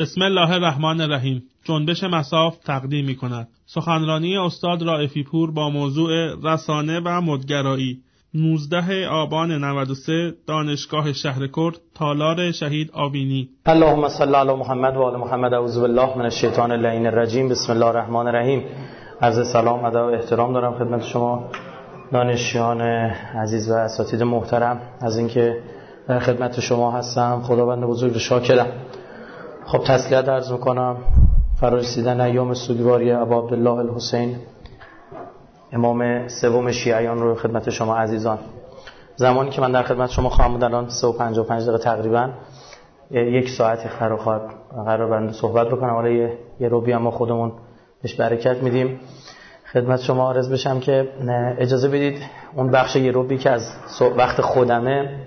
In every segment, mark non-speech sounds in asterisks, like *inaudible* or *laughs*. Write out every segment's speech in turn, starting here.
بسم الله الرحمن الرحیم. جنبش مساف تقدیم می کند سخنرانی استاد رائفی پور با موضوع رسانه و مدگرایی. 19 آبان 93 دانشگاه شهر کرد تالار شهید آبینی. اللهم صل علی محمد و آل محمد. اعوذ بالله من الشیطان اللعین الرجیم. بسم الله الرحمن الرحیم. عرض سلام ادب و احترام دارم خدمت شما دانشیان عزیز و اساتید محترم. از اینکه در خدمت شما هستم خداوند بزرگ شاکرم. خب تسلیت عرض می‌کنم. فرارسیدن ایام سوگواری ابا عبدالله الحسین امام سوم شیعیان رو خدمت شما عزیزان. زمانی که من در خدمت شما خواهم بود الان 3:55 دقیقه تقریبا. یک ساعت خواهد قرار بنده صحبت بکنم. حالا یه, یه روبی هم ما خودمون بهش برکت میدیم. خدمت شما عرض بشم که اجازه بدید اون بخش یه روبی که از وقت خودمه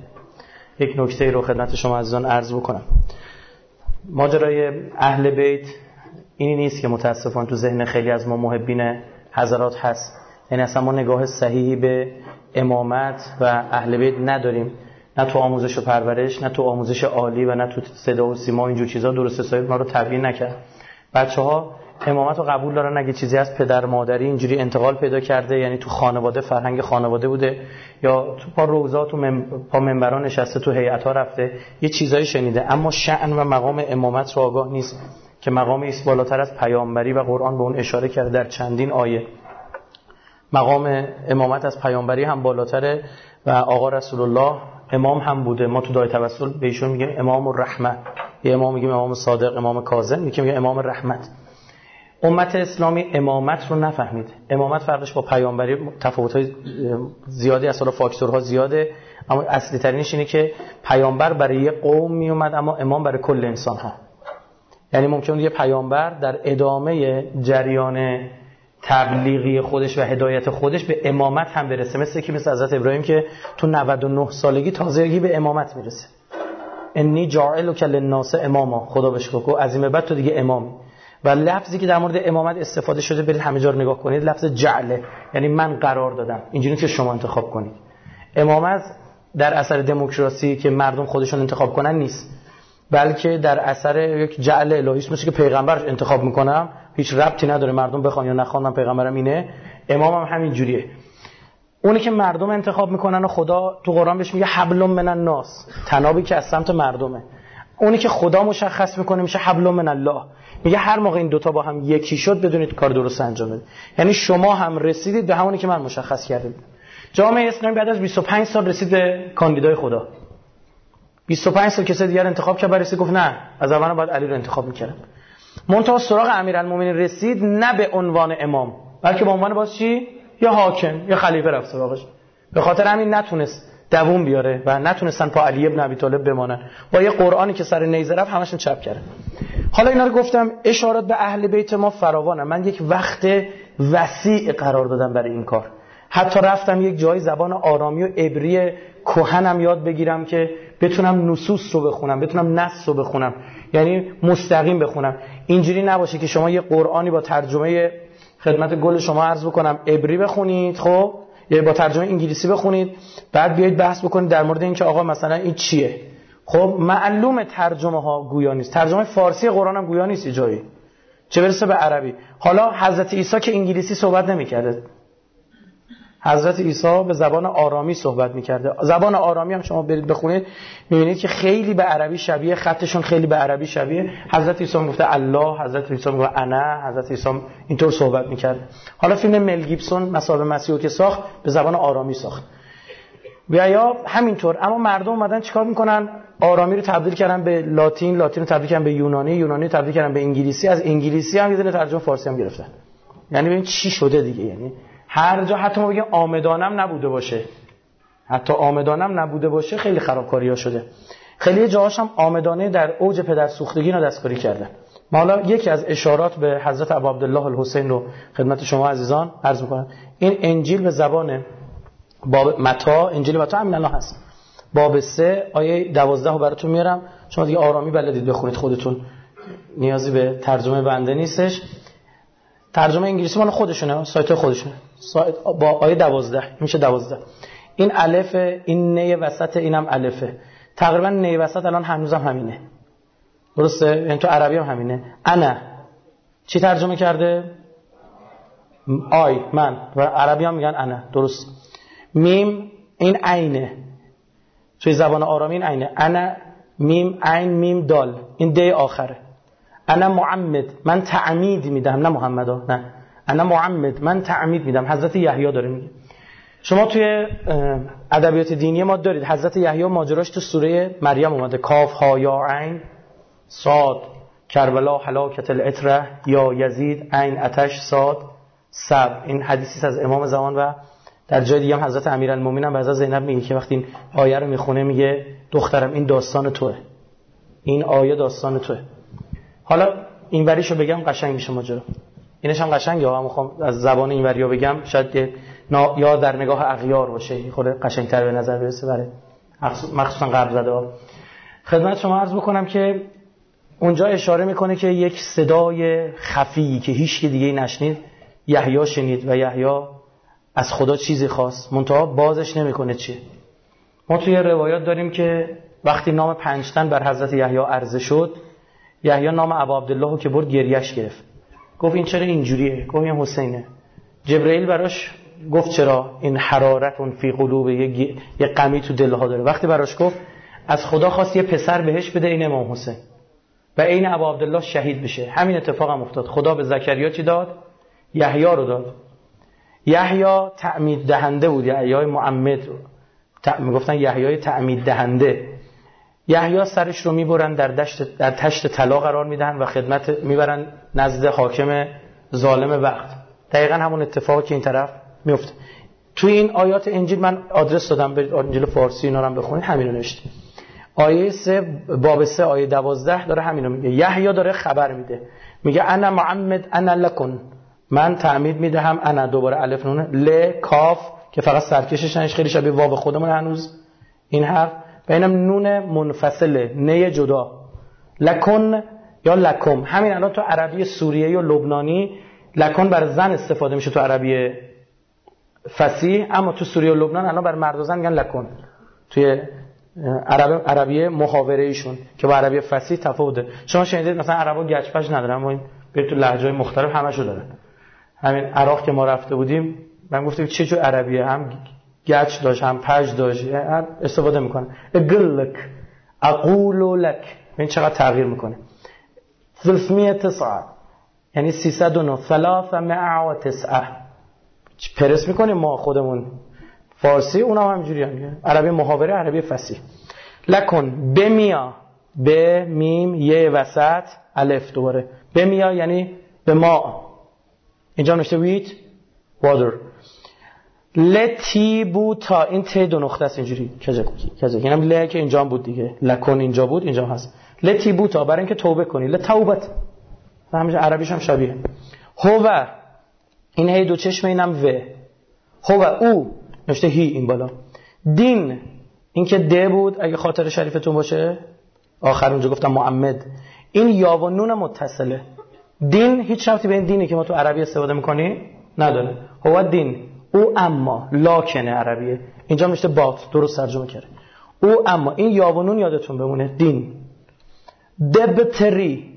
یک نکته رو خدمت شما عزیزان عرض بکنم. ماجرای اهل بیت اینی نیست که متاسفانه تو ذهن خیلی از ما محبین حضرات هست. یعنی اصلا ما نگاه صحیحی به امامت و اهل بیت نداریم. نه تو آموزش و پرورش نه تو آموزش عالی و نه تو صدا و سیما اینجور چیزا درست حسابی ما رو تبیین نکرد. بچه ها امامت رو قبول دارن. اگه چیزی از پدر مادری اینجوری انتقال پیدا کرده یعنی تو خانواده فرهنگ خانواده بوده یا تو پا روزا تو مم... پا نشسته تو هیئت ها رفته یه چیزایی شنیده. اما شأن و مقام امامت رو آگاه نیست که مقام است بالاتر از پیامبری و قرآن به اون اشاره کرده در چندین آیه. مقام امامت از پیامبری هم بالاتره و آقا رسول الله امام هم بوده. ما تو دای توسل به ایشون میگیم امام الرحمه یه امام میگیم امام صادق امام کاظم میگیم امام رحمت. امت اسلامی امامت رو نفهمید. امامت فرقش با پیامبری تفاوت های زیادی از فاکتورها زیاده. اما اصلی ترینش اینه که پیامبر برای یه قوم می اومد اما امام برای کل انسان ها. یعنی ممکن یه پیامبر در ادامه جریان تبلیغی خودش و هدایت خودش به امامت هم برسه. مثل که مثل حضرت ابراهیم که تو 99 سالگی تازگی به امامت می‌رسه. انی جاعل و کل الناس اماما. خدا بهش گفت. از این بعد تو دیگه امامی. و لفظی که در مورد امامت استفاده شده برید همه جا رو نگاه کنید لفظ جعله. یعنی من قرار دادم. اینجوری که شما انتخاب کنید. امامت در اثر دموکراسی که مردم خودشون انتخاب کنن نیست. بلکه در اثر یک جعل الهی مثل که پیغمبر انتخاب می‌کنم هیچ ربطی نداره مردم بخوان یا نخوان. من پیغمبرم اینه. امامم هم همین جوریه. اونی که مردم انتخاب می‌کنن و خدا تو قرآن بهش میگه حبل من الناس. تنابی که از سمت مردمه. اونی که خدا مشخص می‌کنه میشه حبل من الله. میگه هر موقع این دوتا با هم یکی شد بدونید کار درست انجام بدید یعنی شما هم رسیدید به همونی که من مشخص کردم. جامعه اسلامی بعد از 25 سال رسید به کاندیدای خدا. 25 سال کسی دیگر انتخاب کرد بررسی گفت نه از اول باید علی رو انتخاب می‌کردم. منتها سراغ امیرالمومنین رسید نه به عنوان امام بلکه به عنوان باز یا حاکم یا خلیفه رفت سراغش. به خاطر همین نتونست دووم بیاره و نتونستن پا علی ابن ابی طالب بمانن. با یه قرآنی که سر نیزه رفت همشون چپ کرد حالا اینا رو گفتم اشارات به اهل بیت ما فراوانه. من یک وقت وسیع قرار دادم برای این کار. حتی رفتم یک جای زبان آرامی و عبری کهنم یاد بگیرم که بتونم نصوص رو بخونم بتونم نص رو بخونم. یعنی مستقیم بخونم. اینجوری نباشه که شما یه قرآنی با ترجمه خدمت گل شما عرض بکنم. عبری بخونید خب؟ یا با ترجمه انگلیسی بخونید بعد بیایید بحث بکنید در مورد اینکه آقا مثلا این چیه؟ خب معلوم ترجمه ها گویا نیست. ترجمه فارسی قرآن هم گویا نیست جایی. چه برسه به عربی؟ حالا حضرت عیسی که انگلیسی صحبت نمی‌کرده. حضرت عیسی به زبان آرامی صحبت می‌کرده. زبان آرامی هم شما برید بخونید می‌بینید که خیلی به عربی شبیه خطشون خیلی به عربی شبیه. حضرت عیسی گفته الله حضرت عیسی گفته انا حضرت عیسی اینطور صحبت می‌کرد. حالا فیلم مل گیبسون مسابقه مسیحو که ساخت به زبان آرامی ساخت. یا همینطور. اما مردم اومدن چیکار می‌کنن؟ آرامی رو تبدیل کردن به لاتین لاتین رو تبدیل کردن به یونانی یونانی رو تبدیل کردن به انگلیسی. از انگلیسی هم یه ترجمه فارسی هم گرفتن. یعنی ببین چی شده دیگه؟ یعنی هر جا حتی ما بگیم آمدانم نبوده باشه. حتی آمدانم نبوده باشه خیلی خرابکاری ها شده. خیلی جاهاش هم آمدانه در اوج پدر سوختگی رو دستکاری کردن. ما حالا یکی از اشارات به حضرت ابو عبدالله الحسین رو خدمت شما عزیزان عرض می‌کنم. این انجیل به زبان باب متا انجیل متا همین الان هست. باب سه آیه دوازده رو براتون میارم. شما دیگه آرامی بلدید بخونید خودتون. نیازی به ترجمه بنده نیستش. ترجمه انگلیسی مال خودشونه سایت خودشونه. سایت با آیه دوازده میشه دوازده. این الف این نی وسط اینم الفه تقریبا نی وسط الان هنوزم همینه. درسته؟ یعنی تو عربی هم همینه. انا. چی ترجمه کرده؟ آی من. و عربی هم میگن انا. درست. میم این عینه. توی زبان آرامی این عینه. انا میم عین میم دال. این دی آخره. انا معمد من تعمید میدم نه محمد نه. انا معمد من تعمید میدم حضرت یحیی داره میگه. شما توی ادبیات دینی ما دارید. حضرت یحیی ماجراش تو سوره مریم اومده. کاف ها یا عین صاد کربلا هلاکت العتره یا یزید عین عطش صاد صبر. این حدیثی از امام زمان و در جای دیگه هم حضرت امیرالمومنین هم حضرت زینب میگه که وقتی این آیه رو می‌خونه میگه دخترم این داستان توه. این آیه داستان توه. حالا این وریشو بگم قشنگ میشه ماجرا. اینش هم قشنگه ها می‌خوام از زبان این وریا بگم شاید یا در نگاه اغیار باشه. خود قشنگتر به نظر برسه برای مخصوصا قرب زده ها. خدمت شما عرض بکنم که اونجا اشاره می‌کنه که یک صدای خفی که هیچ دیگه نشنید یحیی شنید و یحیی از خدا چیزی خواست. منتها بازش نمی‌کنه چیه. ما توی روایات داریم که وقتی نام پنجتن بر حضرت یحیی عرضه شد یحیی نام ابا عبدالله که برد گریش گرفت. گفت این چرا اینجوریه؟ گفت این حسینه. جبرئیل براش گفت چرا این حرارت اون فی قلوب یه غمی تو دلها داره. وقتی براش گفت از خدا خواست یه پسر بهش بده این امام حسین. و این ابا عبدالله شهید بشه. همین اتفاق هم افتاد. خدا به زکریا چی داد؟ یحیی رو داد. یحیی تعمید دهنده بود. یحیی معمد می‌گفتن یحیی تعمید دهنده. یحیی سرش رو می‌برن در دشت در تشت طلا قرار میدن و خدمت می‌برن نزد حاکم ظالم وقت. دقیقا همون اتفاقی که این طرف میفته توی این آیات انجیل من آدرس دادم به انجیل فارسی اینا رو بخونید همین رو آیه 3 باب 3 آیه 12 داره همین رو میگه. یحیی داره خبر میده. میگه انا معمد انا لکن. من تعمید می‌دهم انا. دوباره الف نونه ل کاف که فقط سرکشش خیلی شبیه واو خودمون هنوز. این حرف. اینم نون منفصله نه جدا. لکن یا لکم. همین الان تو عربی سوریه و لبنانی لکن بر زن استفاده میشه تو عربی فصیح اما تو سوریه و لبنان الان بر مرد و زن میگن لکن. توی عرب عربی محاوره ایشون که با عربی فصیح تفاوته شما شنیدید مثلا عربا گچپش ندارن اما این تو لهجه مختلف همشو داره. همین عراق که ما رفته بودیم من گفتم چه جو عربیه؟ هم گچ داشت هم پج داشت استفاده می‌کنه. اقلک اقول لک این چقدر تغییر می‌کنه. 309 یعنی 309 309 پرس می‌کنیم ما خودمون؟ فارسی اونم هم همینجوری هم عربی محاوره عربی فصیح. لکن بمیا. به میم یه وسط الف دوباره. بمیا یعنی به ما. اینجا نشته ویت وادر لتی بوتا این تی دو نقطه است اینجوری. کجا کجا؟ یعنی ل که اینجا بود دیگه. لکن اینجا بود اینجا هست. لتی بوتا برای اینکه توبه کنی. لتوبت همینجا عربیش هم شبیه. هو. این هی دو چشم اینم و. هو. او. نوشته هی این بالا. دین. این که ده بود اگه خاطر شریفتون باشه. آخر اونجا گفتم معمد این یا و نون متصله. دین هیچ شرطی به این دینی که ما تو عربی استفاده می‌کنی؟ نداره. هو. دین. او اما لاکنه عربیه. اینجا میشه بات درست ترجمه کرده او اما این یا و نون یادتون بمونه دین. دبتری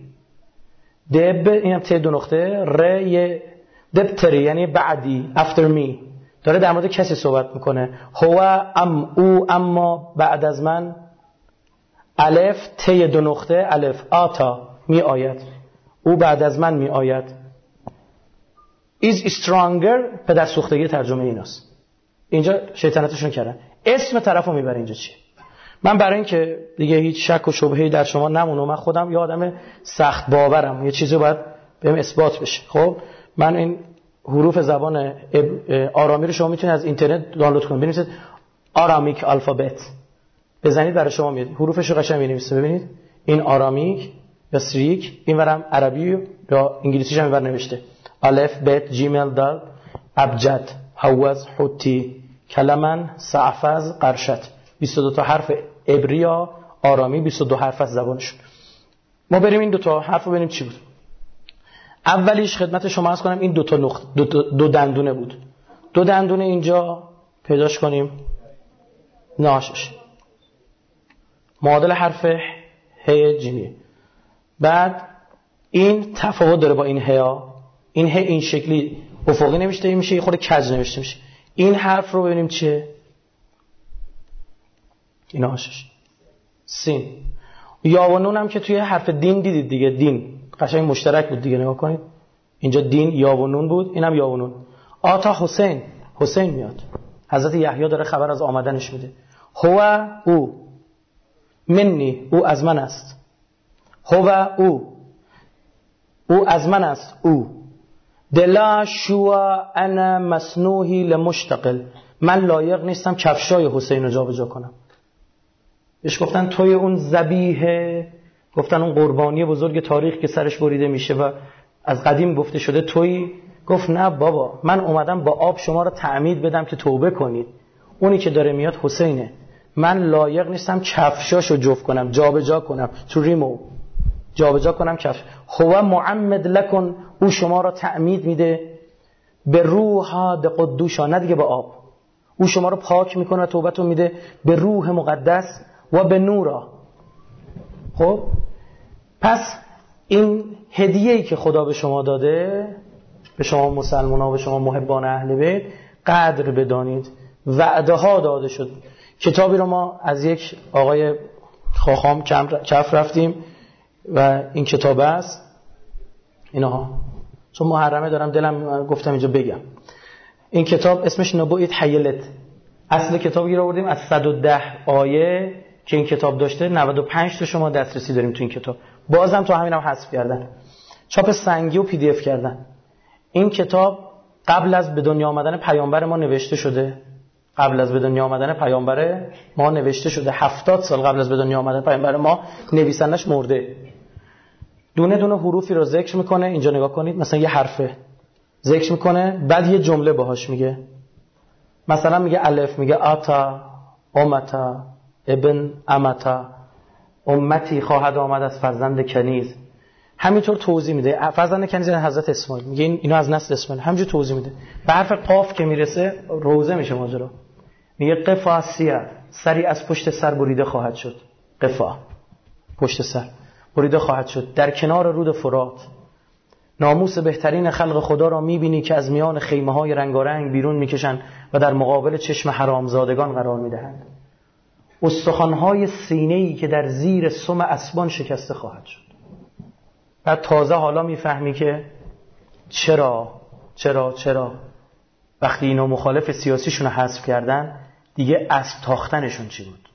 دب این ته دو نقطه ر یه دبتری یعنی بعدی after me. داره در مورد کسی صحبت می‌کنه. هو ام او اما بعد از من. الف تی دو نقطه الف آتا می آید. او بعد از من می آید. Is stronger پدر سوختگی ترجمه ایناست. اینجا شیطنتشون کردن. اسم طرف رو می‌بره اینجا چیه من برای اینکه دیگه هیچ شک و شبهی در شما نمونه من خودم یه آدم سخت باورم. یه چیزی باید بهم اثبات بشه. خب من این حروف زبان آرامی رو شما می‌تونید از اینترنت دانلود کنید. بنویسید آرامیک الفابت بزنید برای شما میاد. حروفش رو قشنگ می‌نویسه. ببینید. این آرامیک یا سریک اینورم عربی یا انگلیسیش هم نوشته. الف بت جیمیل دال ابجد حوز حوتی کلمن سعفز قرشت 22 تا حرف عبری آرامی 22 حرف از زبانشون ما بریم این دو تا حرف رو ببینیم چی بود. اولیش خدمت شما از کنم این دو تا نقط دو, دو دندونه بود. دو دندونه اینجا پیداش کنیم. ناشش. معادل حرف ه جیمی بعد این تفاوت داره با این هیا. این این شکلی افقی نمیشه میشه یه خود کج نوشته میشه. این حرف رو ببینیم چیه؟ این آشش. سین. یا و نون هم که توی حرف دین دیدید دیگه دین. قشنگ مشترک بود دیگه نگاه کنید. اینجا دین یا و نون بود اینم یا و نون آتا حسین. حسین میاد. حضرت یحیی داره خبر از آمدنش میده. هو او. منی. او از من است. هو او. او از من است. او. دلا شوا انا مسنوهی لمشتقل من لایق نیستم کفشای حسین رو جابجا کنم. بهش گفتن توی اون زبیه گفتن اون قربانی بزرگ تاریخ که سرش بریده میشه و از قدیم گفته شده توی. گفت نه بابا من اومدم با آب شما رو تعمید بدم که توبه کنید. اونی که داره میاد حسینه. من لایق نیستم کفشاشو جفت کنم جابجا جا کنم تو ریمو. جابجا کنم کفش هو معمد لکن او شما را تعمید میده. به روح به قدوشا نه دیگه به آب. او شما رو پاک می‌کنه توبتون میده. به روح مقدس و به نورا. خب؟ پس این هدیه ای که خدا به شما داده به شما مسلمان ها به شما محبان اهل بیت قدر بدانید. وعده ها داده شد. کتابی رو ما از یک آقای خاخام کف رفتیم. و این کتاب است. اینها چون محرمه دارم دلم گفتم اینجا بگم. این کتاب اسمش نبویت حیلت. اصل کتابی رو آوردیم از 110 آیه که این کتاب داشته. 95 تا شما دسترسی داریم تو این کتاب. بازم تو همین هم حذف کردن. چاپ سنگی و پی دی اف کردن. این کتاب قبل از به دنیا آمدن پیامبر ما نوشته شده. قبل از به دنیا آمدن پیامبر ما نوشته شده. هفتاد سال قبل از به دنیا آمدن پیامبر ما نویسندش مرده. دونه دونه حروفی رو ذکر می‌کنه اینجا نگاه کنید مثلا یه حرفه ذکر می‌کنه بعد یه جمله باهاش میگه. مثلا میگه الف میگه آتا امتا ابن امتا. امتی خواهد آمد از فرزند کنیز. همینطور توضیح میده. فرزند کنیز یعنی حضرت اسماعیل. میگه اینو از نسل اسماعیل. همینجور توضیح میده. به حرف قاف که می‌رسه روزه میشه ماجرا میگه قفا سیه. سری از پشت سر بریده خواهد شد. قفا. پشت سر. بریده خواهد شد. در کنار رود فرات. ناموس بهترین خلق خدا را می‌بینی که از میان خیمه های رنگارنگ بیرون می‌کشند و در مقابل چشم حرامزادگان قرار می‌دهند. استخوانهای سینه ای که در زیر سم اسبان شکسته خواهد شد. بعد تازه حالا می‌فهمی که چرا چرا چرا وقتی اینا مخالف سیاسیشون رو حذف کردن دیگه اسب تاختنشون چی بود؟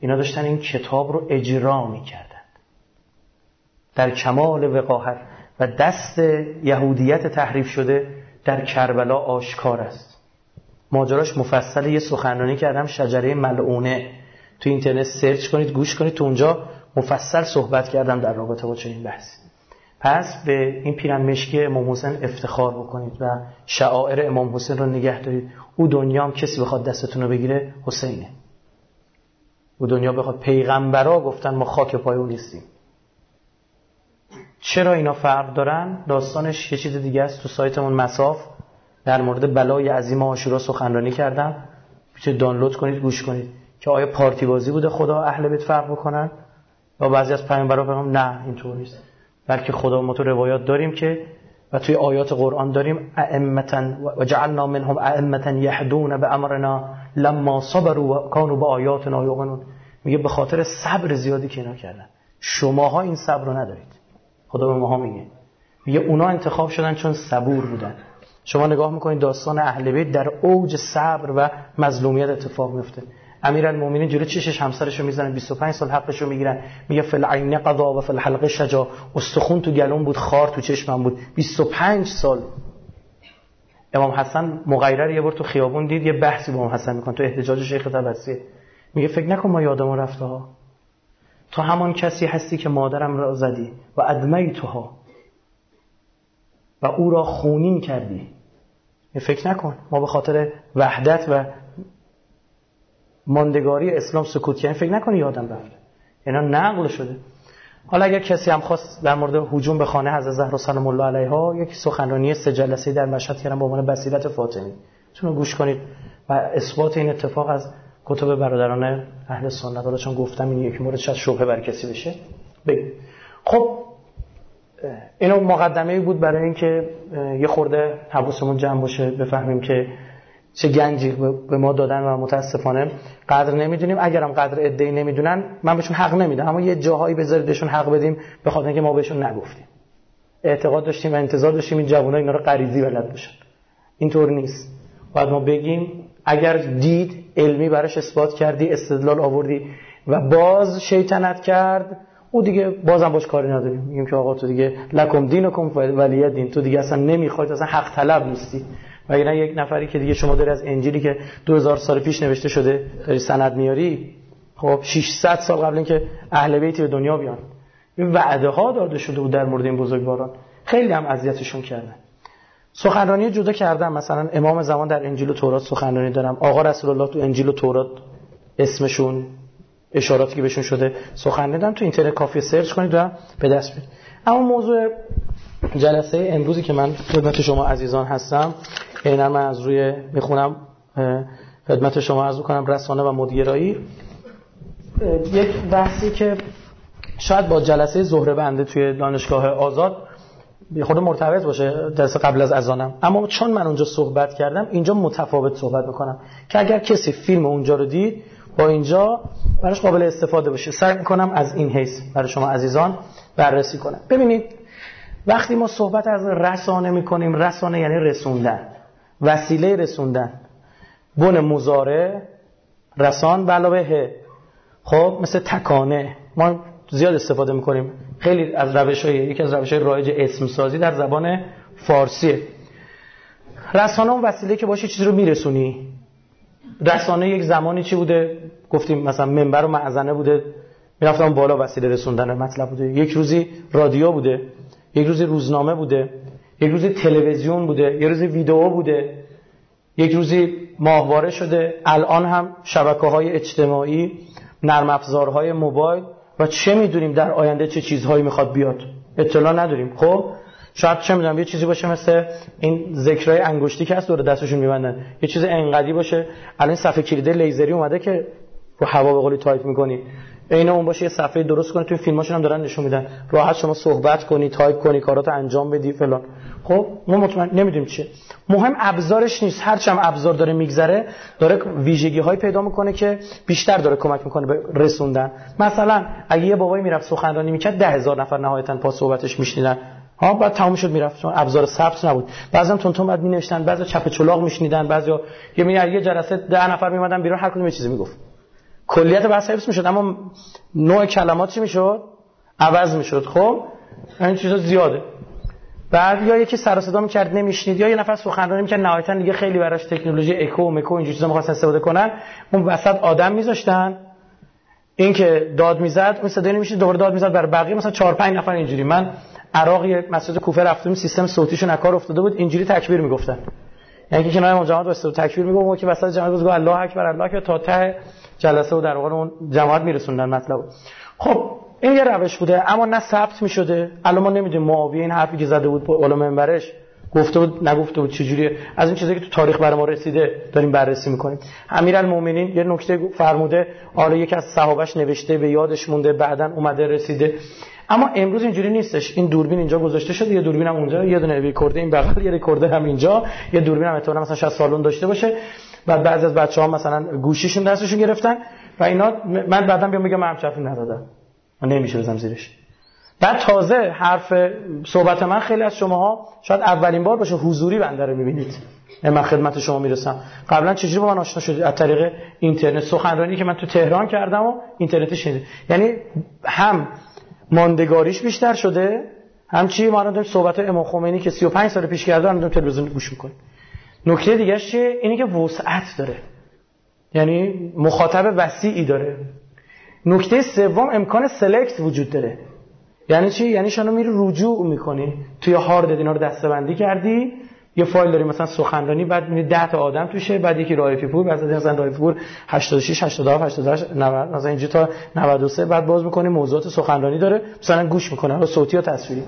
اینا داشتن این کتاب رو اجرا می‌کردن. در کمال وقاحت و دست یهودیت تحریف شده در کربلا آشکار است. ماجراش مفصل یه سخنرانی کردم شجره ملعونه. تو اینترنت سرچ کنید گوش کنید تو اونجا مفصل صحبت کردم در رابطه با چنین بحثی. پس به این پیرن مشکی امام حسین افتخار بکنید و شعائر امام حسین رو نگه دارید. او دنیا هم کسی بخواد دستتون رو بگیره حسینه. او دنیا بخواد پیغمبرا گفتن ما خاک پای او نیستیم. چرا اینا فرق دارن؟ داستانش یه چیز دیگه است. تو سایتمون مساف در مورد بلای عظیم آشورا سخنرانی کردم. می‌تونید دانلود کنید گوش کنید. که آیا پارتی بازی بوده؟ خدا اهل بیت فرق بکنن؟ یا بعضی از پیامبرا بگم نه اینطور نیست. بلکه خدا ما تو روایات داریم که و توی آیات قرآن داریم ائمتا و جعلنا منهم ائمتا یهدون به امرنا لما صبروا و كانوا به آیاتنا یوقنون میگه به خاطر صبر زیادی که اینا کردن. شماها این صبر رو ندارید. خدا به ماها میگه. میگه اونا انتخاب شدن چون صبور بودن. شما نگاه می‌کنید داستان اهل بیت در اوج صبر و مظلومیت اتفاق میفته امیرالمومنین جلو چشش همسرشو می‌زنن 25 سال حقشو می‌گیرن. میگه فل عین قضا و فل حلقه شجا. استخون تو گلون بود خار تو چشمم بود. 25 سال. امام حسن مغیره یه بار تو خیابون دید یه بحثی با امام حسن میکن تو احتجاج شیخ تبسی میگه فکر نکن ما یادمون رفته ها. تو همان کسی هستی که مادرم را زدی و ادمی توها و او را خونین کردی. فکر نکن. ما به خاطر وحدت و ماندگاری اسلام سکوت کردیم فکر نکنی یادم رفته اینا نقل شده. حالا اگر کسی هم خواست در مورد حجوم به خانه حضرت زهرا سلام الله علیها یک سخنرانی سه جلسه در مشهد کردم به عنوان بصیرت فاطمی. چون گوش کنید و اثبات این اتفاق از کتب برادران اهل سنت. حالا چون گفتم این یک مورد شاید شبهه بر کسی بشه. بگید خب اینو مقدمه بود برای اینکه یه خورده حواسمون جمع باشه بفهمیم که چه گنجی به ما دادن و متاسفانه قدر نمی‌دونیم. اگرم قدر ادعی نمی‌دونن من بهشون حق نمیدم. اما یه جاهایی بذارید بهشون حق بدیم به خاطر اینکه ما بهشون نگفتیم. اعتقاد داشتیم و انتظار داشتیم این جوانای اینا رو غریزی بلد باشن. اینطور نیست. باید ما بگیم اگر دید علمی براش اثبات کردی استدلال آوردی و باز شیطنت کرد او دیگه بازم باش کاری نداریم میگیم که آقا تو دیگه لکم دینکم ولی دین. تو دیگه اصلا نمی‌خواد اصلا حق طلب نیستی. و نه یک نفری که دیگه شما داری از انجیلی که 2000 سال پیش نوشته شده داری سند میاری خب 600 سال قبل اینکه اهل بیتی به دنیا بیان. این وعده ها داده شده بود در مورد این بزرگواران. خیلی هم اذیتشون کردن. سخنرانی جدا کردم. مثلا امام زمان در انجیل و تورات سخنرانی دارم. آقا رسول الله تو انجیل و تورات اسمشون اشاراتی که بهشون شده سخن دادم تو اینترنت کافی سرچ کنید و به دست بیارید. اما موضوع جلسه امروزی که من خدمت شما عزیزان هستم عینا من از روی می‌خونم خدمت شما عرض کنم رسانه و مدیرایی. یک بحثی که شاید با جلسه زهره بنده توی دانشگاه آزاد خود مرتبط باشه درس قبل از اذانم. اما چون من اونجا صحبت کردم اینجا متفاوت صحبت می‌کنم. که اگر کسی فیلم اونجا رو دید با اینجا براش قابل استفاده باشه. سعی می‌کنم از این حیث برای شما عزیزان بررسی کنم. ببینید وقتی ما صحبت از رسانه می‌کنیم رسانه یعنی رسوندن. وسیله رسوندن. بن مزاره رسان به علاوه خب مثل تکانه. ما زیاد استفاده می‌کنیم. خیلی از روش های یکی از روش های رایج اسم سازی در زبان فارسیه رسانه اون وسیله که باشه چیزی رو میرسونی. رسانه یک زمانی چی بوده؟ گفتیم مثلا منبر و معزنه بوده. می‌رفتم بالا وسیله رسوندن. مطلب بوده. یک روزی رادیو بوده. یک روزی روزنامه بوده. یک روزی تلویزیون بوده. یک روزی ویدئو بوده. یک روزی ماهواره شده. الان هم شبکه های اجتماعی نرم افزارهای موبایل و چه می‌دونیم در آینده چه چیزهایی می‌خواد بیاد؟ اطلاع نداریم. خب؟ شاید چه می‌دونم یه چیزی باشه مثل این ذکرای انگشتی که هست دور دستشون میبندن. یه چیز انقدی باشه. الان صفحه کلید لیزری اومده که رو هوا به قولی تایپ می‌کنی. عین اون باشه یه صفحه درست کنی توی فیلماشون هم دارن نشون میدن. راحت شما صحبت کنی تایپ کنی کارات انجام بدی فلان. خب ما مطمئن نمی‌دونیم چیه. مهم ابزارش نیست. هر چم ابزار داره میگذره داره ویژگی های پیدا می‌کنه که بیشتر داره کمک می‌کنه به رسوندن. مثلا اگه یه بابایی می‌رفت سخنرانی می‌کرد ده هزار نفر نهایتا پاس صحبتش میشنیدن. ها بعد تموم شد می‌رفت. چون ابزار ثبت نبود. بعضی تون تون بعد مینوشتن بعضی چپ چلاق میشنیدن بعضی یه می یه جلسه ده نفر میمدن بیرون هر کدوم یه چیزی می‌گفت. کلیت بحث حفظ می‌شد اما نوع کلمات چی می‌شد؟ عوض می‌شد. خب این چیزا زیاده. بعد یا یکی سر صدا می‌کرد نمیشنید یا یه نفر سخنرانی می‌کرد نهایتا دیگه خیلی براش تکنولوژی اکو مکو اینجور چیزا می‌خواستن استفاده کنن. اون وسط آدم میذاشتن. این که داد می‌زد اون صدای نمیشه دوباره داد می‌زد بر بقیه مثلا 4 5 نفر اینجوری. من عراق یه مسجد کوفه رفتم سیستم صوتیشون نکار افتاده بود اینجوری تکبیر می‌گفتن. یعنی که کنار جماعت واسه تکبیر میگم اون که وسط جماعت بود الله اکبر الله اکبر تا ته جلسه و در واقع اون جماعت میرسوندن مطلب. خب این یه روش بوده اما نه ثبت می‌شده. الان ما نمی‌دونیم معاویه این حرفی که زده بود بالا منبرش گفته بود نگفته بود چجوریه. از این چیزایی که تو تاریخ برای ما رسیده داریم بررسی می‌کنیم. امیرالمومنین یه نکته فرموده آره یک از صحابش نوشته به یادش مونده بعدا اومده رسیده. اما امروز اینجوری نیستش. این دوربین اینجا گذاشته شده یه دوربین هم اونجا یه دونه ریکورد این بغل یه ریکوردر هم اینجا. یه دوربین هم احتمالاً مثلا 60 سالون داشته باشه. بعد بعضی از بچه‌ها مثلا گوشیشون دستشون گرفتن و اینا. من بعدا بیام بگم من همچفی ندادم. من نمیشه بزنم زیرش. بعد تازه حرف صحبت من خیلی از شماها شاید اولین بار باشه حضوری بنده رو می‌بینید. من خدمت شما می‌رسم. قبلا چجوری با من آشنا شدید از طریق اینترنت. سخنرانی که من تو تهران کردم و اینترنت شنید یعنی هم ماندگاریش بیشتر شده هم چی؟ ما الان صحبت امام خمینی که 35 سال پیش کرده الان تلویزیون گوش می‌کنیم. نکته دیگه چیه؟ اینی که وسعت داره. یعنی مخاطب وسیعی داره. نکته سوم امکان سلکت وجود داره. یعنی چی؟ یعنی شما میری رجوع می‌کنی. توی هارد اینا رو دسته‌بندی کردی. یه فایل داری مثلا سخنرانی بعد میری 10 تا آدم توشه بعد یکی رایفی پور بعد مثلا رایفی پور 86 87 88 90 مثلا اینجا تا 93 بعد باز می‌کنی موضوعات سخنرانی داره. مثلا گوش می‌کنه حالا صوتی یا تصویری.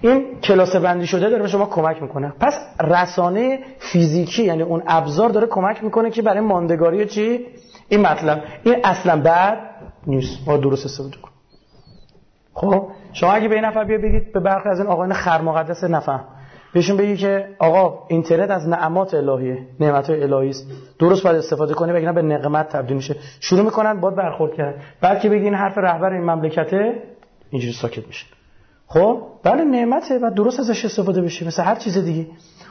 این کلاس بندی شده داره به شما کمک می‌کنه. پس رسانه فیزیکی یعنی اون ابزار داره کمک می‌کنه که برای ماندگاری چی؟ این مطلب. این اصلا بعد نیست. ما درست استفاده کنیم خب؟ شما اگه به این نفر بیا بگید به برخی از این آقایان خرمقدس نفهم بهشون بگی که آقا اینترنت از نعمات الهیه نعمت الهی است. درست باید استفاده کنی وگرنه به نقمت تبدیل میشه. شروع می‌کنن باید برخورد کردن. بعد که بگی این حرف رهبر این مملکته اینجوری ساکت میشه. خب؟ بله نعمته و درست ازش استفاده بشه. مثل هر چیز دیگه.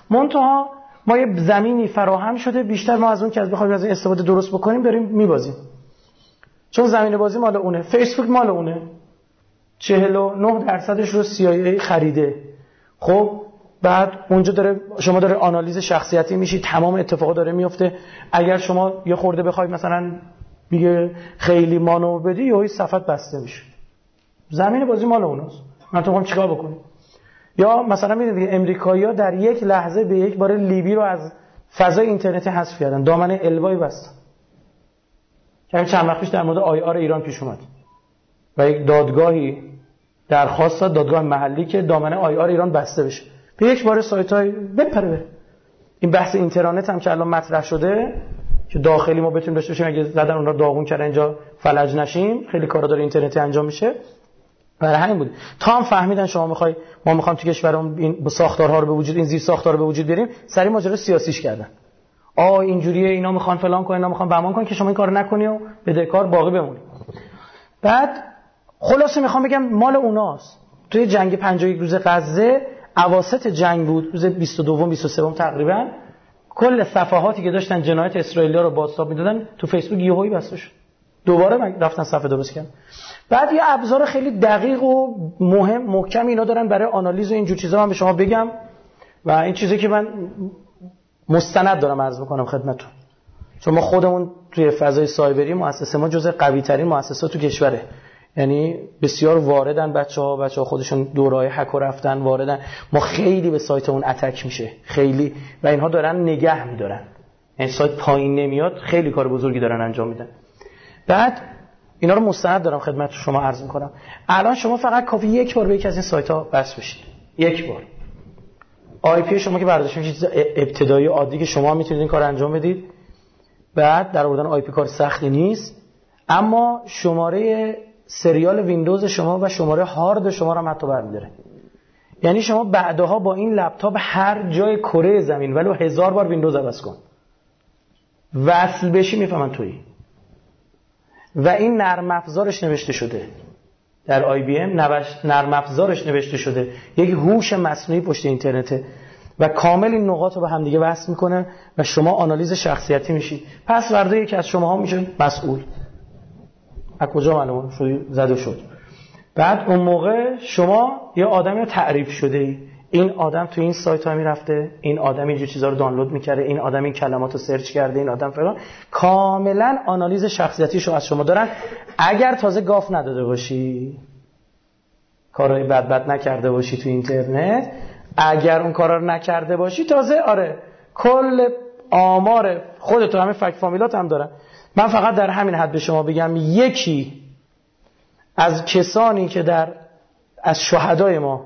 منتها ما یه زمینی فراهم شده بیشتر ما از اون که از بخوایم از استفاده درست بکنیم بریم میبازیم. چون زمین بازی مال اونه. فیسبوک مال اونه. 49 درصدش رو CIA خریده. خب بعد اونجا داره شما داره آنالیز شخصیتی میشی تمام اتفاقا داره میفته. اگر شما یه خورده بخواید مثلا میگه خیلی مانو بدی یا صفت بسته میشه. زمین بازی مال اوناست. من تو چیکار بکنم؟ یا مثلا می‌دونید امریکایی‌ها در یک لحظه به یک بار لیبی رو از فضای اینترنتی حذف کردن. دامن الوای بستن. که چند وقت پیش در مورد آی آر ایران پیش اومد. و یک دادگاهی درخواست داد دادگاه محلی که دامنه آی آر ایران بسته بشه. به یک بار سایت های بپره بره. این بحث اینترنت هم که الان مطرح شده که داخلی ما بتونیم داشته باشیم اگه زدن اون رو داغون کردن اینجا فلج نشیم. خیلی کارا داره اینترنتی انجام میشه. برای همین بود. تا هم فهمیدن شما می‌خوای ما می‌خوام تو کشورمون این ساختارها رو به وجود این زیر ساختار رو به وجود بیاریم سری ماجرا سیاسیش کردن. آ اینجوریه اینا می‌خوان فلان کنن اینا می‌خوان بهمان کنن که شما این کارو نکنی و بدهکار باقی بمونی. بعد خلاصه می‌خوام بگم مال اوناست. توی جنگ 51 روز غزه اواسط جنگ بود روز 22 23 تقریبا. کل صفحاتی که داشتن جنایت اسرائیلیا رو بازتاب می‌دادن تو فیسبوک یهویی بسته شد. دوباره رفتن صفحه درست کردن بعد یه ابزار خیلی دقیق و مهم محکم اینا دارن برای آنالیز و اینجور چیزا. من به شما بگم و این چیزی که من مستند دارم عرض می‌کنم خدمتتون. چون ما خودمون توی فضای سایبری مؤسسه ما جزء قوی ترین مؤسسات تو کشوره. یعنی بسیار واردن بچه ها بچه ها خودشون دورای حک و رفتن واردن. ما خیلی به سایت اون اتک میشه. خیلی. و اینها دارن نگه میدارن. این سایت پایین نمیاد خیلی کار بزرگی دارن انجام میدن. بعد اینا رو مستند دارم خدمت شما عرض می‌کنم. الان شما فقط کافی یک بار به یکی از این سایت ها بس بشید یک بار. IP شما که برداشت چیز ابتدایی عادی که شما می‌تونید این کار انجام بدید. بعد در آوردن IP کار سختی نیست. اما شماره سریال ویندوز شما و شماره هارد شما رو هم حتی برمیداره. یعنی شما بعدها با این لپتاپ هر جای کره زمین ولو هزار بار ویندوز عوض کن. وصل بشی می‌فهمن تویی. و این نرم افزارش نوشته شده. در IBM نرم افزارش نوشته شده. یک هوش مصنوعی پشت اینترنته. و کامل این نقاط رو به همدیگه وصل می‌کنه و شما آنالیز شخصیتی میشید پس فردا یکی از شما ها میشه مسئول. از کجا معلومه شدی زده شد. بعد اون موقع شما یه آدم تعریف شده ای. این آدم تو این سایت ها می‌رفته این آدم اینجور چیزا رو دانلود می‌کرده این آدم این کلمات رو search کرده این آدم فلان. کاملا آنالیز شخصیتی از شما دارن. اگر تازه گاف نداده باشی کارهای بد بد نکرده باشی تو اینترنت اگر اون کارا رو نکرده باشی تازه آره کل آمار خودتو همه فک فامیلات هم دارن. من فقط در همین حد به شما بگم یکی از کسانی که در از شهدای ما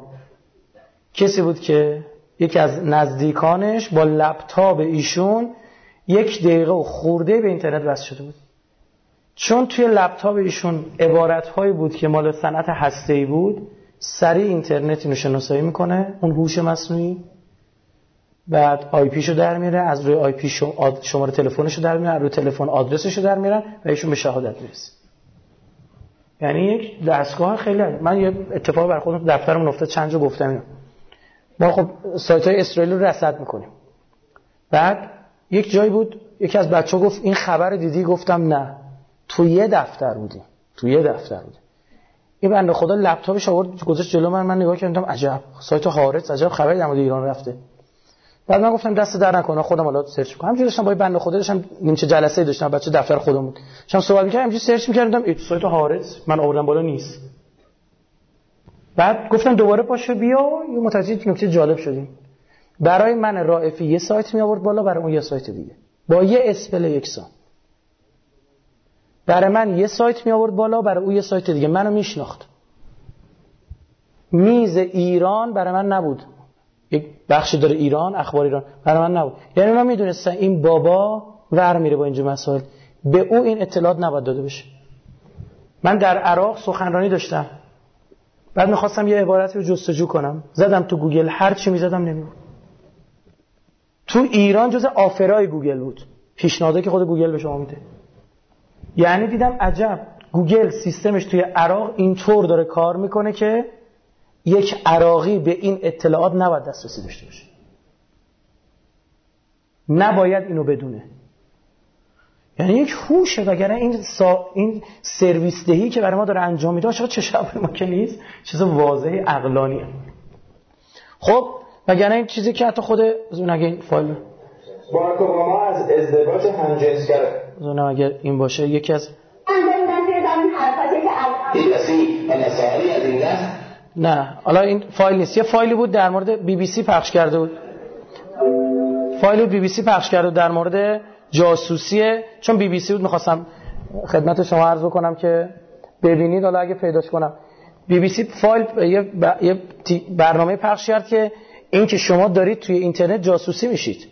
کسی بود که یکی از نزدیکانش با لپتاپ ایشون یک دقیقه و خورده به اینترنت وصل شده بود. چون توی لپتاپ ایشون عبارت هایی بود که مال صنعت هسته ای بود سریع اینترنت اینو شناسایی می‌کنه اون هوش مصنوعی. بعد IP شو در میره از روی IP شماره تلفنشو در میره روی تلفن آدرسشو در میرن و ایشون به شهادت می‌رسه. یعنی یک دستگاه خیلی من یه اتفاق بر خودم دفترم افتاد چند جا گفتم اینو. ما خب سایت های اسرائیل رو رصد می‌کنیم. بعد یک جایی بود یکی از بچه گفت این خبر دیدی؟ گفتم نه. تو یه دفتر بودیم تو یه دفتر بودیم این بنده خدا لپتاپش آورد گذاشت جلو من من نگاه کردم عجب. سایت حارس عجب خبری در ایران رفته. بعد من گفتم دست در نکنه خودم حالا سرچ کنم همینجوری داشتم با بنده خدا داشتم چه جلسه داشتم. بچه دفتر خودم بود داشتم صحبت می‌کردم. همینجوری سرچ می‌کردم. این سایت حارس من آوردم بالا نیست. بعد گفتم دوباره پاشو بیا یه متوجه نکته جالب شدیم. برای من رائفی یه سایت می آورد بالا برای اون یه سایت دیگه. با یه اسپل یکسان برای من یه سایت می آورد بالا برای اون یه سایت دیگه. منو میشناخت. میز ایران برای من نبود. یک بخش داره ایران اخبار ایران. برای من نبود. یعنی من می‌دونستم این بابا ور میره با اینجا مسائل. به او این اطلاعات نباید داده بشه. من در عراق سخنرانی داشتم. بعد می‌خواستم یه عبارتی رو جستجو کنم. زدم تو گوگل. هر چی می‌زدم نمیبود. تو ایران جز offer های گوگل بود. پیشنهاده که خود گوگل به شما میده. یعنی دیدم عجب. گوگل سیستمش توی عراق اینطور داره کار می‌کنه که یک عراقی به این اطلاعات نباید دسترسی داشته باشه. نباید اینو بدونه. یعنی یک هوشه وگرنه این سا... این سرویس دهی که برای ما داره انجام میده چه شب ما که نیست؟ چیز واضح عقلانیه. خب وگرنه این چیزی که حتی خود اون اگه این فایل باراک اوباما از ازدواج همجنسگره اونم اگر این باشه یکی از نه. حالا این فایل نیست. یه فایلی بود در مورد بی بی سی پخش کرده بود. فایل بی بی سی پخش کرده بود در مورد جاسوسیه چون بی بی سی بود می‌خواستم خدمت شما عرض کنم که ببینید. حالا اگه پیداش کنم. بی بی سی فایل یه برنامه پخش کرد که این که شما دارید توی اینترنت جاسوسی میشید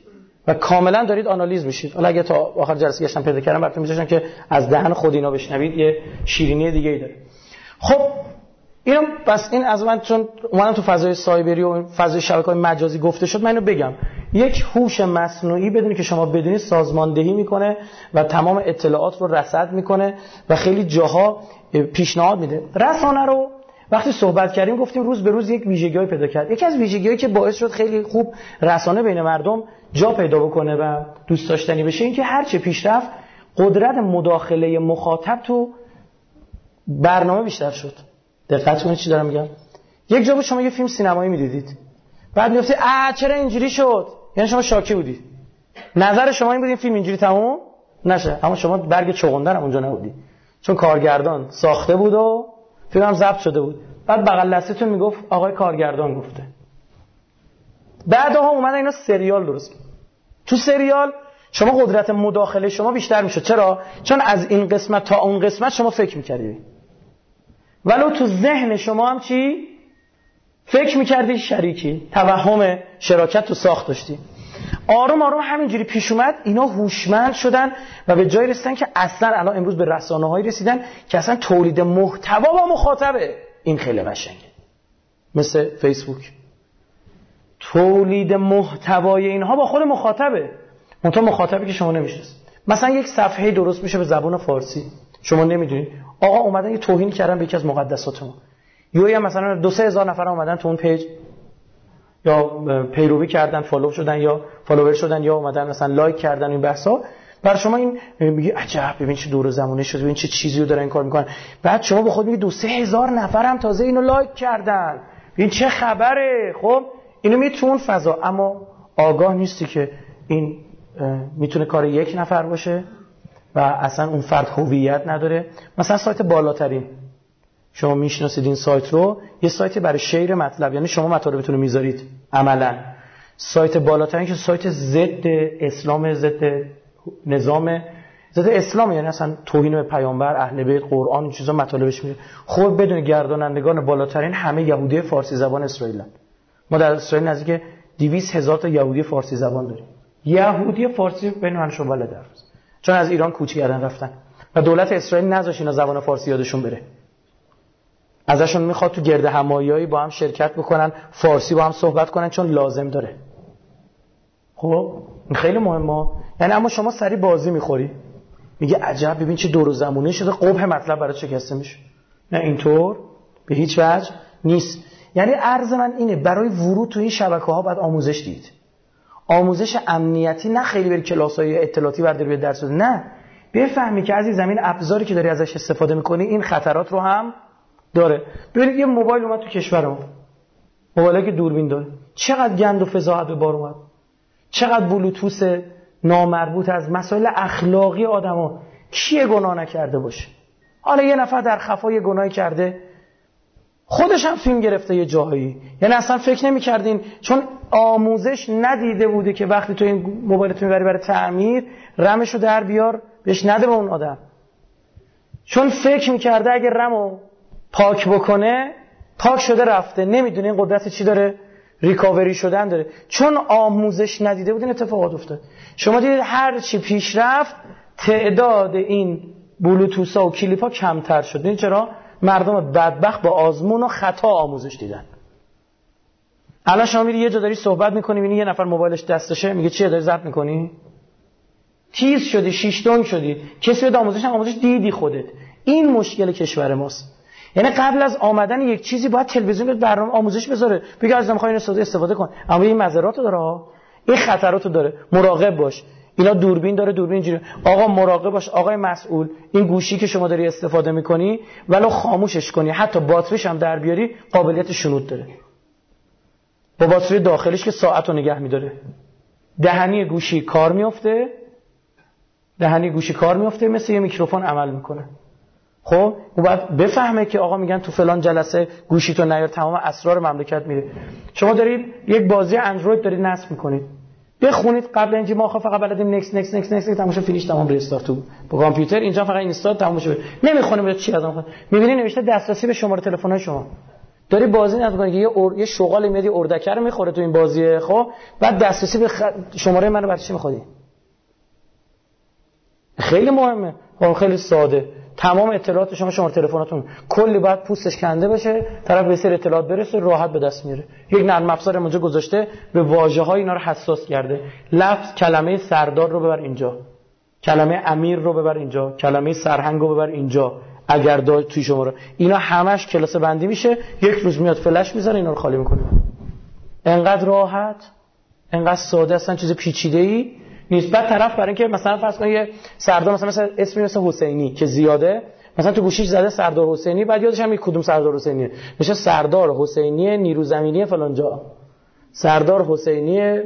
و کاملا دارید آنالیز میشید. حالا اگه تا آخر جلسه گشتم پیدا کردم براتون میذاشتم که از دهن خود اینا بشنوید یه شیرینی دیگه ای داره. خب اینو پس این از من چون اومدم تو فضای سایبری و فضای شبکه‌های مجازی گفته شد من اینو بگم. یک هوش مصنوعی بدونی که شما بدونید سازماندهی می‌کنه و تمام اطلاعات رو رصد می‌کنه و خیلی جاها پیشنهاد میده. رسانه رو وقتی صحبت کردیم گفتیم روز به روز یک ویژگی‌ای پیدا کرد. یکی از ویژگی‌هایی که باعث شد خیلی خوب رسانه بین مردم جا پیدا بکنه و دوست داشتنی بشه اینکه هر چه پیشرفت قدرت مداخله مخاطب تو برنامه بیشتر شد. دقت کنید چی دارم میگم. یک جا شما یه فیلم سینمایی می‌دیدید. بعد می‌گفتی آ چرا اینجوری شد؟ یعنی شما شاکی بودی. نظر شما این بود این فیلم اینجوری تموم؟ نشه. اما شما برگ چغندر اونجا نبودی. چون کارگردان ساخته بود و فیلم هم ضبط شده بود. بعد بغل دستتون می‌گفت آقای کارگردان گفته. بعدها اومدن اینا سریال درست تو سریال شما قدرت مداخله شما بیشتر می‌شد. چرا؟ چون از این قسمت تا اون قسمت شما فکر می‌کردی. ولو تو ذهن شما هم چی؟ فکر می‌کردی شریکی. توهم شراکت تو ساخت داشتی. آروم آروم همینجوری پیش اومد اینا هوشمند شدن و به جای رسیدن که اصلا الان امروز به رسانه هایی رسیدن که اصلا تولید محتوا با مخاطبه. این خیلی قشنگه. مثل فیسبوک. تولید محتوای اینها با خود مخاطبه. منتها مخاطبی که شما نمی‌شناسید. مثلا یک صفحه درست میشه به زبان فارسی. شما نمی‌دونید. آقا اومدن یه توهین کردن به یکی از مقدسات ما یا مثلا دو سه هزار نفر اومدن تو اون page. یا پیروی کردن follow شدن یا follower شدن یا اومدن مثلا like کردن این بحثا. بر شما این میگه عجب ببین چه دور زمانه شده ببین چه چیزی رو دارن این کار می‌کنن بعد شما به خود میگی دو سه هزار نفر هم تازه اینو like کردن. این چه خبره؟ خب اینو میتون فضا. اما آگاه نیستی که این می‌تونه کار یک نفر باشه. و اصلا اون فرد هویت نداره. مثلا سایت بالاترین. شما می‌شناسید این سایت رو؟ یه سایت برای شیر مطلب. یعنی شما مطالبتون رو می‌ذارید عملا. سایت بالاترین که سایت ضد اسلام ضد نظام ضد اسلام. یعنی اصلا توهین به پیامبر اهل بیت قرآن این چیزا مطالبش میره خب بدون گردانندگان بالاترین همه یهودی فارسی زبان اسرائیل ما در اسرائیل نزدیک 200 هزار تا یهودی فارسی زبان داریم. یهودی فارسی بین من شما بلد چون از ایران کوچ کردن رفتن. و دولت اسرائیل نذاش اینا زبان فارسی یادشون بره. ازشون می‌خواد تو گرد همایایی با هم شرکت بکنن فارسی با هم صحبت کنن چون لازم داره. خب این خیلی مهمه. یعنی اما شما سری بازی می‌خوری. میگه عجب ببین چه دور و زمونه شده. قبه مطلب برای شکسته میشه. نه اینطور به هیچ وجه نیست. یعنی عرض من اینه برای ورود تو این شبکه ها باید آموزش دید. آموزش امنیتی نه خیلی بری کلاس های اطلاعاتی برداری به درس نه. بفهمی که این زمین ابزاری که داری ازش استفاده می‌کنی این خطرات رو هم داره. ببینید یه موبایل اومد تو کشورمون. موبایلی که دوربین داره. چقدر گند و فضاحت به بار اومد. چقدر بلوتوس نامربوط از مسائل اخلاقی آدما. کیه گناه نکرده باشه؟ حالا یه نفر در خفا یه گناهی کرده خودش هم فیلم گرفته یه جاهایی یعنی اصلا فکر نمی‌کردین چون آموزش ندیده بوده که وقتی تو این موبایلت می‌بری برای تعمیر رمشو در بیار بهش نده به اون آدم. چون فکر می‌کرده اگه رمو پاک بکنه پاک شده رفته. نمی‌دونه این قدرت چی داره. ریکاوری شدن داره. چون آموزش ندیده بود این اتفاقات افتاد. شما دیدید هر چی پیش رفت تعداد این بلوتوس و کلیپ کمتر شد. این چرا؟ مردم بدبخت با آزمون و خطا آموزش دیدن. الان شما میری یه جا داری صحبت می‌کنی می‌بینی یه نفر موبایلش دستشه میگه چیه داری ضبط می‌کنی؟ تیز شدی شیشتون شدی. کسی به آموزش آموزش دیدی خودت. این مشکل کشور ماست. یعنی قبل از آمدن یک چیزی باید تلویزیون برنامه آموزش بذاره. بگه از می‌خوای اینو استفاده کن. اما این مزرات داره این خطرات داره. مراقب باش. اینا دوربین داره دوربین اینجوری آقا مراقب باش آقای مسئول این گوشی که شما داری استفاده می‌کنی ولو خاموشش کنی حتی باتریش هم در بیاری قابلیت شنود داره. با باتری داخلش که ساعت رو نگه میداره. دهنی گوشی کار میفته دهنی گوشی کار میفته مثل یه میکروفون عمل می‌کنه. خب او باید بفهمه که آقا میگن تو فلان جلسه گوشی تو نیار تمام اسرار مملکت میره. شما دارید یک بازی اندروید دارید نصب می‌کنید. بخونید قبل اینجا ما فقط بلدیم نکس نکس نکس نکس تمام finish تمام restart تو با کامپیوتر. اینجا فقط install تمام شده نمی‌خونه چی از اون می‌بینی نوشته دسترسی به شماره تلفن شما. داری بازی نصب کنی که یه اور... یه شغال میاد یه اردک رو می‌خوره تو این بازیه خب؟ بعد دسترسی به خ... شماره منو برای چی می‌خوای خیلی مهمه. خب خیلی ساده. تمام اطلاعات شما شماره تلفنتون کلی باید پوستش کنده بشه طرف به سر اطلاعات برسه راحت به دست میاره یک نرم افزار اونجا گذاشته به واژه های اینا رو حساس کرده. لفظ کلمه سردار رو ببر اینجا. کلمه امیر رو ببر اینجا. کلمه سرهنگ رو ببر اینجا. اگر داد توی شما رو. اینا همش کلاس بندی میشه. یک روز میاد فلش می‌ذاره اینا رو خالی می‌کنه. انقدر راحت انقدر ساده اصلا چیز پیچیده ای نیست بعد طرف برای اینکه مثلا فرض کنید یه سردار مثلا مثلا اسمی مثل حسینی که زیاده مثلا تو گوشیش زده سردار حسینی بعد یادش هم کدوم سردار حسینیه. میشه سردار حسینی نیرو زمینی فلان جا. سردار حسینی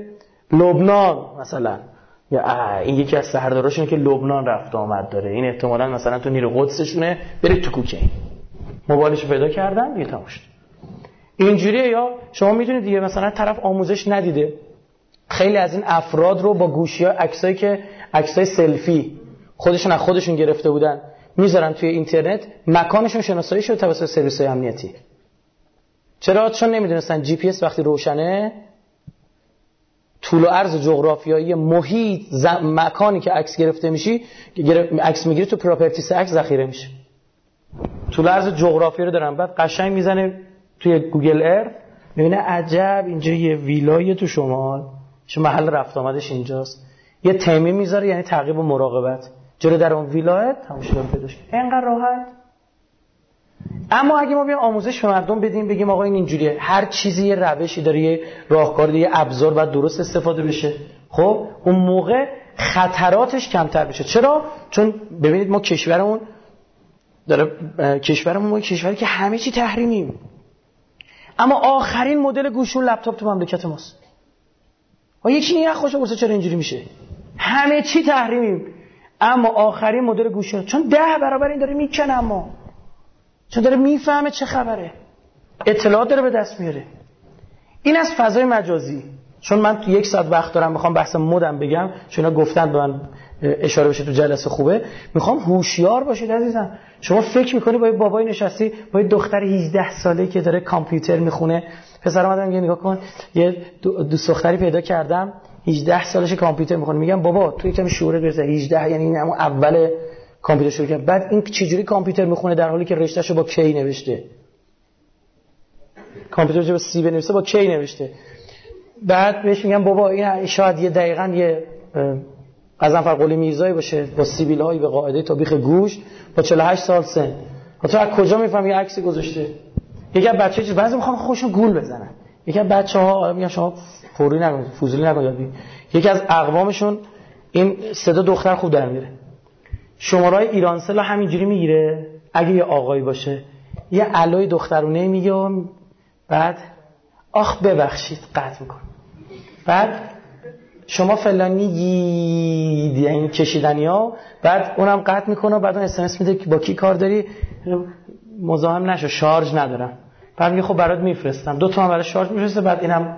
لبنان مثلا. یا این یکی از سرداراشونه که لبنان رفت آمد داره. این احتمالا مثلا تو نیرو قدسشونه برید تو کوکین موبایلش پیدا کردن دیگه تموم اینجوریه یا شما می‌دونید دیگه مثلا طرف آموزش ندیده. خیلی از این افراد رو با گوشی ها عکسایی که عکسای سلفی خودشون از خودشون گرفته بودن می‌ذارن توی اینترنت مکانشون شناسایی شده توسط سرویس های امنیتی. چرا؟ چون نمی‌دونستن جی پی اس وقتی روشنه طول و عرض جغرافیایی محیط مکانی که عکس گرفته میشی عکس می‌گیری تو properties عکس ذخیره میشه. طول عرض جغرافیایی رو دارن. بعد قشنگ می‌زنه توی Google Earth می‌بینه عجب اینجا یه ویلای تو شمال. چون محل رفت آمدش اینجاست. یه تیمی می‌ذاره یعنی تعقیب و مراقبت. جلو در اون ویلایت شده پیداش اینقدر راحت. اما اگه ما بیایم آموزش به مردم بدیم بگیم آقا این اینجوریه. هر چیزی یه روشی داره یه راهکار یه ابزار باید درست استفاده بشه. خب اون موقع خطراتش کمتر بشه چرا؟ چون ببینید ما کشورمون داره کشورمون ما کشوری که همه چی تحریمیم. اما آخرین مدل گوشون لپتاپ تو مملکت ماست. و یکی این خوش برسه چرا اینجوری میشه؟ همه چی تحریمیم. اما آخرین مدل گوشه چون ده برابر این داره می‌کنه اما. چون داره می‌فهمه چه خبره. اطلاعات داره به دست میاره. این از فضای مجازی. چون من تو یک ساعت وقت دارم می‌خوام بحث مدم بگم. چون گفتن به من اشاره بشه تو جلسه خوبه. می‌خوام هوشیار باشید عزیزم. شما فکر می‌کنی با بابای نشستی با یه دختر 18 ساله که داره کامپیوتر می‌خونه؟ پسر اومدم میگه نگاه کن یه دوست دختری پیدا کردم 18 سالش کامپیوتر می‌خونه. میگم بابا تو یکم شعور برسه 18 یعنی این همون اول کامپیوتر شروع کرد بعد این چجوری کامپیوتر می‌خونه در حالی که رشتهشو با کی نوشته؟ کامپیوتر با سی بنویسه با کی نوشته؟ بعد بهش میگم بابا این شاید یه دقیقا یه قزنفر قلی میرزایی باشه با سیبیل هایی به قاعده تابیخ گوش با 48 سال سن. تو از کجا می‌فهمی یه عکسی گذاشته؟ یکی از بچه‌ها چیز بعضی می‌خوان خودشون گول بزنن. یکی از بچه‌ها میگن شما فوری نکنید فوزولی نکنید یکی از اقوامشون این صدا دختر خوب در میره. شماره ایرانسل همینجوری می‌گیره. اگه یه آقایی باشه یه علای دخترونه میگه بعد آخ ببخشید قطع میکن بعد شما فلانی یعنی کشیدنی ها. بعد اونم قطع می‌کنه بعد اون اسمس میده که با کی کار داری؟ مزاحم نشو شارژ ندارم. بعد میگه خب برات میفرستم. دو تا هم برای شارژ میفرسته بعد اینم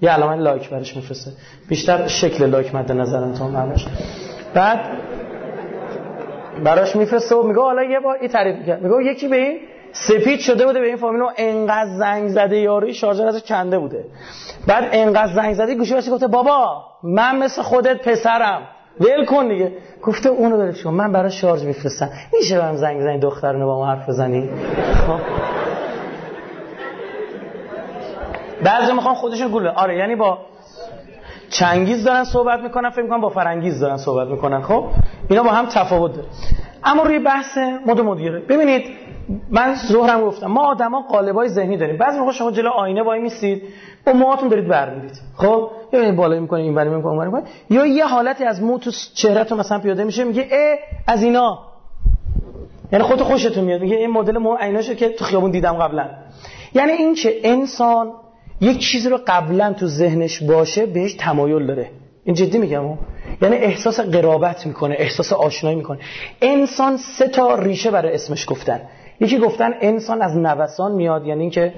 یه علامت like براش میفرسته. بیشتر شکل like مد نظرم تو معنیش. بعد براش میفرسته و میگه حالا یه بار این تعریف می‌کنه میگه یکی به این سپید شده بوده به این فامیل انقدر زنگ زده یاروی شارژر ازش کنده بوده. بعد انقدر زنگ زده گوشی گفته بابا من مثل خودت پسرم. ول کن دیگه. گفته اونو ولش کن من برای شارژ میفرستم. میشه برام زنگ بزنی دخترونو با ما حرف بزنی؟ خب. بعضی می‌خوان خودشون گول آره یعنی با چنگیز دارن صحبت می‌کنن فکر می‌کنن با فرنگیز دارن صحبت می‌کنن خب؟ اینا با هم تفاوت داره. اما روی بحث مد مدیره. ببینید من ظهرم گفتم ما آدما قالبای ذهنی داریم. بعضی موقع شما جلو آینه وای میسید با موهاتون دارید برمیدید. خب؟ یا این بالا می‌کنه این بری می‌کنه اون یا یه حالتی از مو تو چهرهتون مثلا پیاده میشه میگه ا از اینا. یعنی خودت خوشتون میاد میگه این مدل مو عیناشه که تو خیابون دیدم قبلا. یعنی این که انسان یک چیزی رو قبلا تو ذهنش باشه بهش تمایل داره. این جدی میگم؟ یعنی احساس قرابت می‌کنه احساس آشنایی می‌کنه. انسان سه تا ریشه برای اسمش گفتن. یکی گفتن انسان از نوسان میاد یعنی اینکه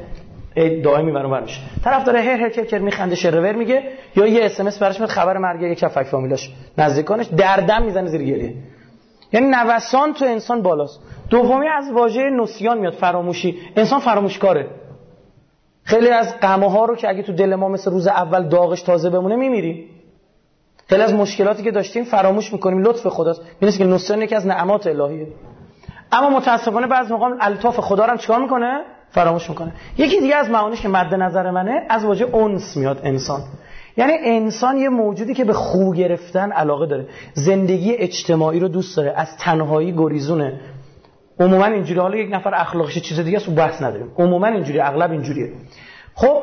دائمی برام میشه طرف داره هر هر کر میخنده شر و ور میگه یا یه اس ام اس براش میاد خبر مرگ یک فک فامیلاش نزدیکانش در دم می‌زنه زیر گریه. یعنی نوسان تو انسان بالاست. دومی از واژه نسیان میاد فراموشی. انسان فراموشکاره. خیلی از غمه ها رو که اگه تو دل ما مثل روز اول داغش تازه بمونه میمیریم. خیلی از مشکلاتی که داشتیم فراموش می‌کنیم لطف خداست. می‌دونید که نسیان یکی از نعمات الهیه. اما متاسفانه بعض موقع الطاف خدا رو چیکار می‌کنه؟ فراموش می‌کنه. یکی دیگه از معانیش که مد نظر منه از واژه اونس میاد انسان. یعنی انسان یه موجودی که به خو گرفتن علاقه داره. زندگی اجتماعی رو دوست داره از تنهایی گریزونه. عموما اینجوری حالا یک نفر اخلاقش چیز دیگه است بحث نداریم. عموما اینجوری اغلب اینجوریه. خب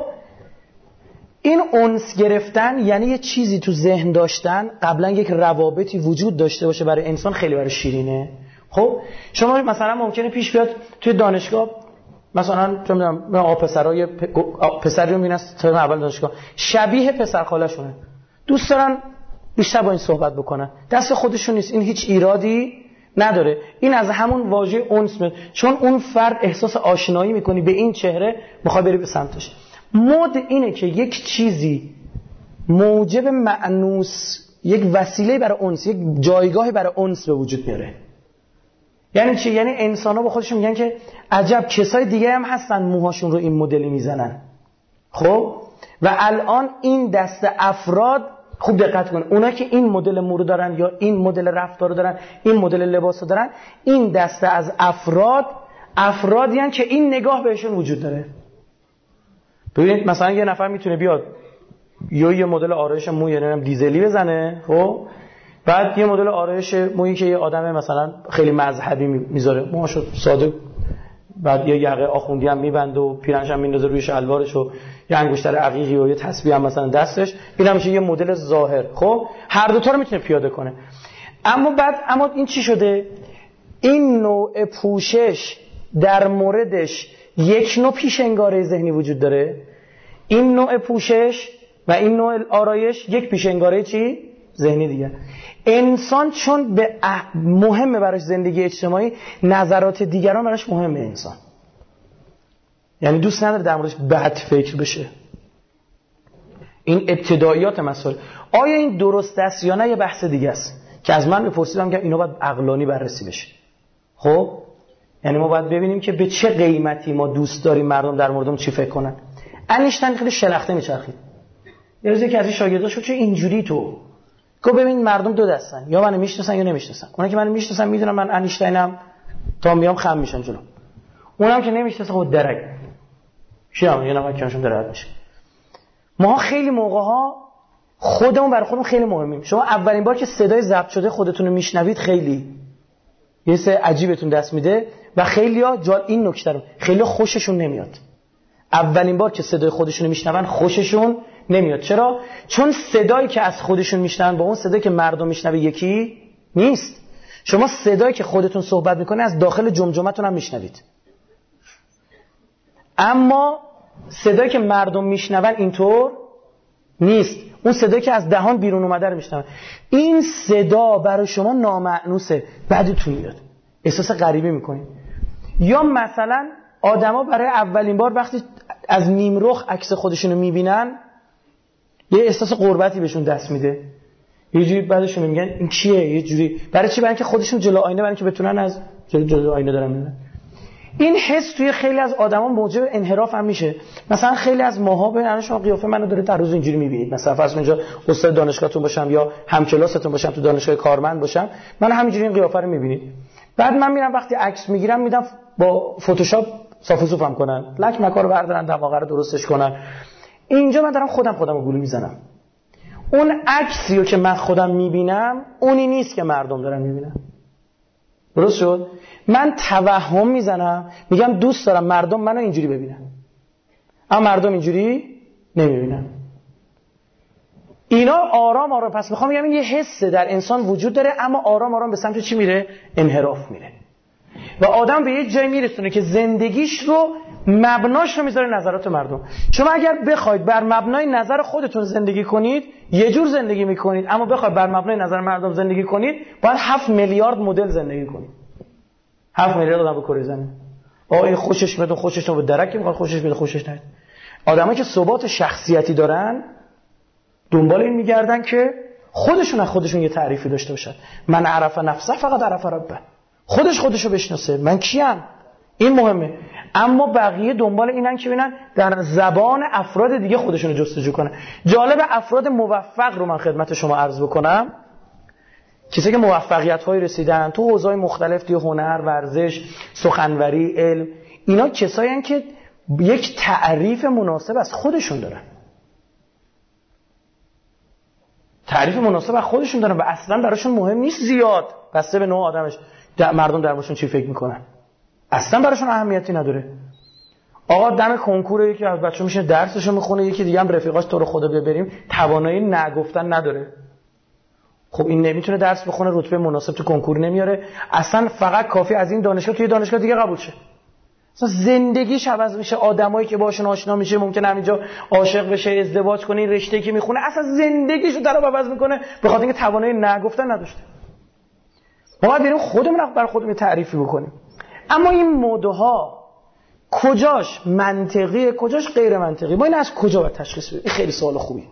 این اونس گرفتن یعنی یه چیزی تو ذهن داشتن قبلا یک روابطی وجود داشته باشه برای انسان خیلی برای شیرینه. خب شما مثلا ممکنه پیش بیاد توی دانشگاه مثلا چه می‌دونم آ پسرای پسری رو می‌بینن ترم اول دانشگاه. شبیه پسر خالشونه دوست دارن بیشتر با این صحبت بکنن. دست خودشون نیست. این هیچ ایرادی نداره. این از همون واژه اونس میاد. چون اون فرد احساس آشنایی می‌کنی به این چهره می‌خوای بری به سمتش. مد اینه که یک چیزی موجب معنوس یک وسیله برای اونس یک جایگاهی برای اونس به وجود میاره. یعنی چی؟ یعنی انسان ها با خودشون میگن که عجب کسای دیگه هم هستن موهاشون رو این مدلی می‌زنن. خب؟ و الان این دست افراد خوب دقت کن اونا که این مدل مو دارن یا این مدل رفتار رو دارن این مدل لباس رو دارن این دسته از افراد افرادی که این نگاه بهشون وجود داره. ببینید مثلا یه نفر می‌تونه بیاد یا یه مدل آرایش موی یعنی دیزلی بزنه خب؟ بعد یه مدل آرایش مویی که یه آدم مثلا خیلی مذهبی می‌ذاره. موهاشو ساده بعد یه یقه آخوندی هم میبنده و پیرنش هم میندازه روی شلوارش و یه انگشتر عقیقی و یه تسبیح هم مثلا دستش. این هم میشه یه مدل ظاهر. خب؟ هر دو تا رو می‌تونه پیاده کنه. اما بعد اما این چی شده؟ این نوع پوشش در موردش یک نوع پیش انگاره ذهنی وجود داره. این نوع پوشش و این نوع آرایش یک پیش انگاره چی؟ ذهنی دیگه. انسان چون به مهمه براش زندگی اجتماعی نظرات دیگران براش مهمه انسان. یعنی دوست نداره در موردش بد فکر بشه. این ابتداییات مسئله. آیا این درست است یا نه؟ یه بحث دیگه است. که از من بپرسیدم که اینا باید عقلانی بررسی بشه. خب؟ یعنی ما باید ببینیم که به چه قیمتی ما دوست داریم مردم در موردم چی فکر کنن. انیشتن خیلی شلخته میچرخید. یه روزی که از این شاگرداش چه اینجوری تو؟ گفت ببین مردم دو دستن یا منو می‌شناسن یا نمی‌شناسن. اونا که منو می‌شناسن می‌دونن من انیشتینم تا میام خم میشن جلو. اونم که نمی‌شناسه خود درک. شیام یه نفر کنشون درک میشه. ما خیلی موقع ها خودمون برای خودمون خیلی مهمیم. شما اولین بار که صدای ضبط شده خودتون رو میشنوید خیلی. یه سه عجیبتون دست میده و خیلی ها جال این نکته رو خیلی خوششون نمیاد. اولین بار که صدای خودشون رو میشنون خوششون نمیاد. چرا؟ چون صدایی که از خودشون میشنون با اون صدایی که مردم میشنوه یکی نیست. شما صدایی که خودتون صحبت می‌کنه از داخل جمجمتون هم میشنوید. اما صدایی که مردم میشنون اینطور نیست. اون صدایی که از دهان بیرون اومده رو میشنون. این صدا برای شما نامعنوسه. بعدتون میاد. احساس غریبی می‌کنید. یا مثلا آدما برای اولین بار وقتی از نیمرخ عکس خودشونو می‌بینن یه احساس قربتی بهشون دست میده. یه جوری بعدشون میگن این کیه یه جوری. برای چی؟ برای اینکه خودشون جلو آینه برای اینکه بتونن از جلو, جلو آینه دارن می‌بینن این حس توی خیلی از آدما موجب انحراف هم میشه. مثلا خیلی از ماها به الان شما قیافه منو داره در روز اینجوری می‌بینید. مثلا فرض اونجا استاد دانشگاهتون باشم یا همکلاستون باشم تو دانشگاه کارمند باشم من همینجوری این قیافه رو می‌بینید. بعد من میرم وقتی عکس می‌گیرم میدم با فتوشاپ صاف صوفم کنن. لک مکار بردارن دماغه رو درستش کنن. اینجا من دارم خودم خودم رو گلو می‌زنم. اون عکسی رو که من خودم می‌بینم اونی نیست که مردم دارن می‌بینن. درست شد؟ من توهم می‌زنم میگم دوست دارم مردم منو اینجوری ببینن. اما مردم اینجوری نمی‌بینن. اینا آرام آرام. پس می‌خوام بگم این یه حسه در انسان وجود داره اما آرام آرام به سمت چی میره؟ انحراف میره. و آدم به یه جایی میرسونه که زندگیش رو مبناش رو می‌ذاره نظرات مردم. شما اگر بخواید بر مبنای نظر خودتون زندگی کنید یه جور زندگی می‌کنید. اما بخواید بر مبنای نظر مردم زندگی کنید باید 7 میلیارد مدل زندگی کنید. 7 میلیارد آدم به کره زمین این خوشش میاد خوشش به درک می‌خواد خوشش میاد خوشش نیاد آدمایی که ثبات شخصیتی دارن دنبال این میگردن که خودشون از خودشون یه تعریفی داشته باشن. من عرف نفسه فقط عرف ربه. خودش خودشو بشناسه. من کیم؟ این مهمه. اما بقیه دنبال اینن که ببینن در زبان افراد دیگه خودشونو جستجو کنن. جالب افراد موفق رو من خدمت شما عرض بکنم. کسی که موفقیت های رسیدن تو حوزه مختلف توی هنر، ورزش، سخنوری، علم اینا کسایی که یک تعریف مناسب از خودشون دارن. تعریف مناسب از خودشون دارن و اصلا براشون مهم نیست زیاد. بسته به نوع آدمش. مردم در چی فکر می‌کنن؟ اصلا براشون اهمیتی نداره. آقا دم کنکور یکی از بچه میشه درسشو می‌خونه یکی دیگه هم رفیقاش تو رو خدا ببریم توانایی نگفتن نداره. خب این نمی‌تونه درس بخونه رتبه مناسب تو کنکور نمیاره. اصلا فقط کافی از این دانشگاه توی دانشگاه دیگه قبول شه. اصلا زندگیش عوض میشه. آدمایی که باشون آشنا میشه ممکن همینجا عاشق بشه ازدواج کنه این رشته که می‌خونه اصلا زندگیشو در عوض می‌کنه. به خاطر اینکه توانایی نگفتن نداشته. ما باید بریم خودمون بر خودمون تعریفی بکنیم. اما این مدها کجاش منطقیه کجاش غیر منطقی ما این از کجا باید تشخیص بدیم؟ این خیلی سوال خوبی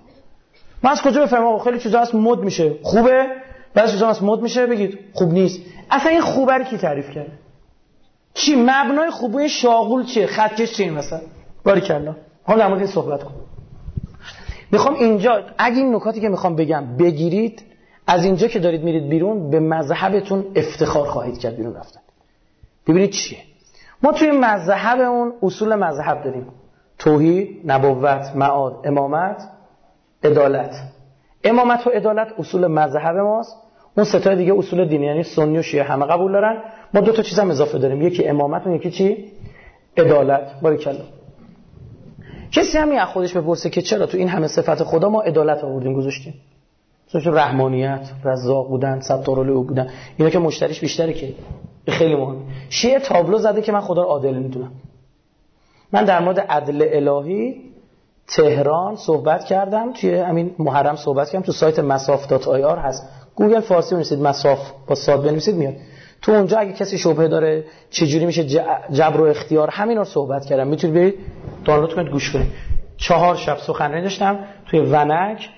ما از کجا بفهمم؟ خیلی چیزا از مد میشه. خوبه؟ بعضی چیزا از مد میشه بگید. خوب نیست. اصلا این خوبه رو کی تعریف کرده چی؟ مبنای خوبه شاغول چیه؟ خطکش چیه مثلا؟ باریکلا حالا در مورد این صحبت کن. می‌خوام اینجا اگه این نکاتی که می‌خوام بگم بگیرید از اینجا که دارید میرید بیرون به مذهبتون افتخار خواهید کرد بیرون رفتن. ببینید چیه؟ ما توی مذهب اون اصول مذهب داریم. توحید نبوت معاد امامت عدالت. امامت و عدالت اصول مذهب ماست. اون ستای دیگه اصول دینی یعنی سنی و شیعه همه قبول دارن. ما دو تا چیز هم اضافه داریم. یکی امامت و یکی چی؟ عدالت. باریکلا. کسی همین از خودش بپرسه که چرا تو این همه صفت خدا ما عدالت آوردیم گذاشتیم؟ مثل رحمانیت رزاق بودن ستارالو بودن. اینا که مشتریش بیشتره که خیلی مهم. شیعه تابلو زده که من خدا رو عادل می‌دونم. من در مورد عدل الهی تهران صحبت کردم. توی همین محرم صحبت کردم. تو سایت مساف دات آر هست. گوگل فارسی بنویسید مساف با ساد بنویسید میاد. تو اونجا اگه کسی شبهه داره چجوری میشه جبر و اختیار همین رو صحبت کردم. می‌تونید برید دانلود کنید گوش کنید. چهار شب سخنرانی داشتم. توی ونک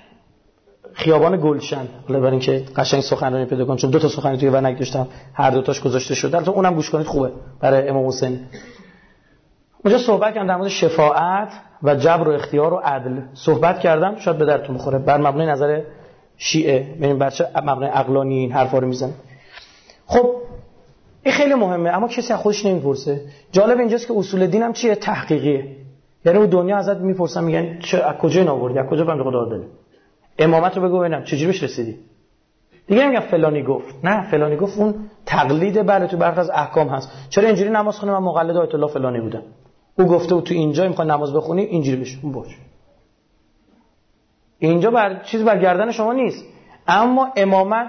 خیابان گلشن. حالا برای اینکه قشنگ سخنرانی پیدا کنم چون دو تا سخنرانی توی ونک داشتم هر دو تاش گذاشته شده. البته اونم گوش کنید خوبه برای امام حسین اونجا صحبت کردم در مورد شفاعت و جبر و اختیار و عدل. صحبت کردم شاید به درتون بخوره. بر مبنای نظر شیعه ببین بچه مبنای عقلانی این حرفا رو می‌زنه. خب این خیلی مهمه اما کسی از خودش نمی‌پرسه. جالب اینجاست که اصول دین هم چیه؟ تحقیقیه. یعنی اون دنیا ازت می‌پرسن میگن چه از کجا این آوردی؟ از کجا بنده خدا امامت رو بگو ببینم. چجوری بهش رسیدی؟ دیگه میگم فلانی گفت. نه فلانی گفت اون تقلید بله تو برخی از احکام هست. چرا اینجوری نماز خونه من مقلد آیت الله فلانی بودم. او گفته و تو اینجا می‌خوای نماز بخونی اینجوری بشه اون باش. اینجا بر چیز بر گردن شما نیست. اما امامت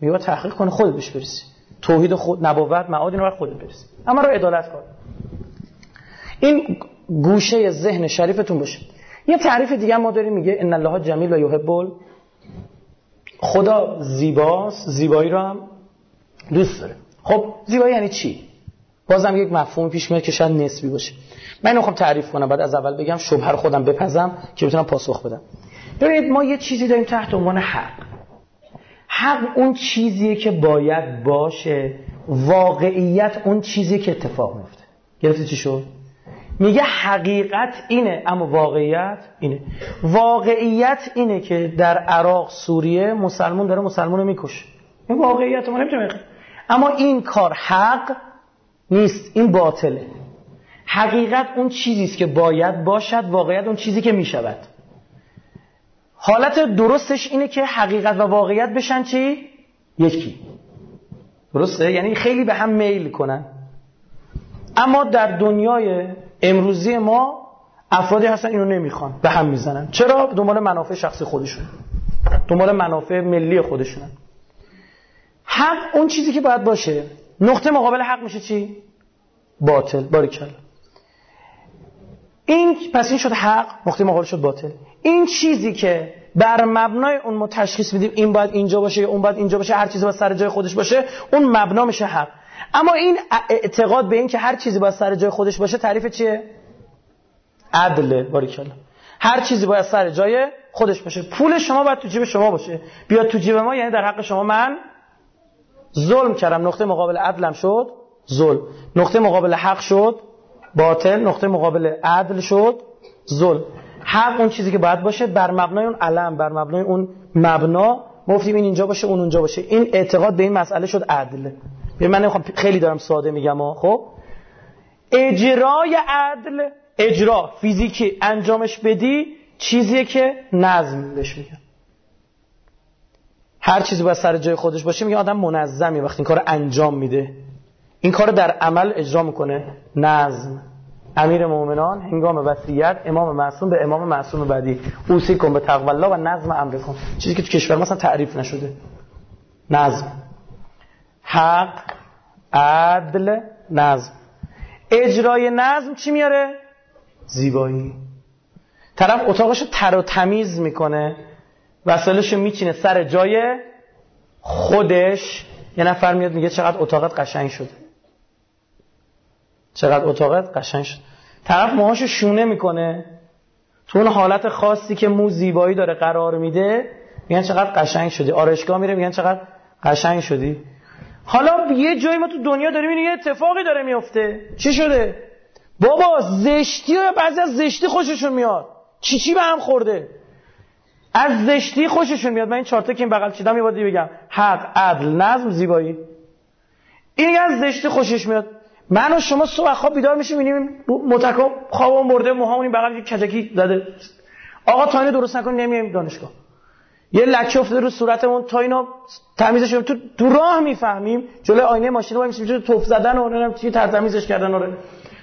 میگه تحقیق کنه خود بهش برسی. توحید خود نبوت معاد اینو بر خودت برسی. اما رو عدالت کن این گوشه ذهن شریفتون باشه. یه تعریف دیگه ما داریم میگه ان الله جمیل و یحب خدا زیباست زیبایی رو هم دوست داره. خب زیبایی یعنی چی؟ بازم یک مفهوم پیش میاد که شاید نسبی باشه. من اینو خواهم تعریف کنم بعد از اول بگم شبهه خودم بپزم که بتونم پاسخ بدم. ببینید ما یه چیزی داریم تحت عنوان حق. حق اون چیزیه که باید باشه واقعیت اون چیزی که اتفاق میفته. گرفتی چی شد؟ میگه حقیقت اینه اما واقعیت اینه. واقعیت اینه که در عراق سوریه مسلمون داره مسلمون رو می‌کشه. این واقعیت ما نمی‌تونیم اما این کار حق نیست این باطله. حقیقت اون چیزی است که باید باشد واقعیت اون چیزی که می‌شود. حالت درستش اینه که حقیقت و واقعیت بشن چی؟ یکی. درسته؟ یعنی خیلی به هم میل کنن. اما در دنیای امروزی ما افرادی هستن اینو نمی‌خوان به هم می‌زنن. چرا؟ دنبال منافع شخصی خودشون. دنبال منافع ملی خودشونن حق اون چیزی که باید باشه. نقطه مقابل حق میشه چی؟ باطل. باریکلا این پس این شد حق. نقطه مقابل شد باطل. این چیزی که بر مبنای اون ما تشخیص میدیم این باید اینجا باشه یا اون باید اینجا باشه هر چیزی باید سر جای خودش باشه اون مبنا میشه حق. اما این اعتقاد به این که هر چیزی باید سر جای خودش باشه تعریف چیه؟ عدله باریکلا هر چیزی باید سر جای خودش باشه. پول شما باید تو جیب شما باشه. بیاد تو جیب ما یعنی در حق شما من ظلم کردم. نقطه مقابل عدلم شد ظلم. نقطه مقابل حق شد باطل. نقطه مقابل عدل شد ظلم. حق اون چیزی که باید باشه بر مبنای اون علم بر مبنای اون مبنا. گفتیم این اینجا باشه اون اونجا باشه. این اعتقاد به این مسئله شد عدل. به من نمی‌خوام خیلی دارم ساده میگم خب؟ اجرای عدل اجرا فیزیکی انجامش بدی چیزیه که نظم بهش میگن. هر چیزی باید سر جای خودش باشه میگه آدم منظمی وقتی این کار انجام میده. این کار در عمل اجرا می‌کنه. نظم. امیر مؤمنان هنگام وصیت امام معصوم به امام معصوم بعدی. اوسی کن به تقوی الله و نظم امر کن. چیزی که تو کشور مثلا تعریف نشده. نظم. حق عدل نظم. اجرای نظم چی میاره؟ زیبایی. طرف اتاقشو تر و تمیز می‌کنه وسایلشو میچینه سر جای خودش. یه نفر میاد میگه چقدر اتاقت قشنگ شده. چقدر اتاقت قشنگ شد طرف موهاشو شونه می‌کنه. تو اون حالت خاصی که مو زیبایی داره قرار میده میگن چقدر قشنگ شدی. آرشگاه میره میگن چقدر قشنگ شدی. حالا یه جایی ما تو دنیا داریم یه اتفاقی داره میفته. چی شده؟ بابا زشتی و بعضی از زشتی خوششون میاد. چی چی به هم خورده؟ از زشتی خوششون میاد. من این چارتا که این بغل چیدم یه بگم. حق عدل نظم زیبایی. این از زشتی خوشش میاد. من و شما صبح خواب بیدار میشیم می‌بینیم متکا خوابمون برده موهامون این بغل کجکی زده آقا تا درست نکنیم نمیایم دانشگاه. یه لکه افتاده رو صورتمون تا اینا تمیزش تو تو راه می‌فهمیم. جلوی آینه ماشین رو میشیم توف زدن و نمی‌دونم چی تمیزش کردن آره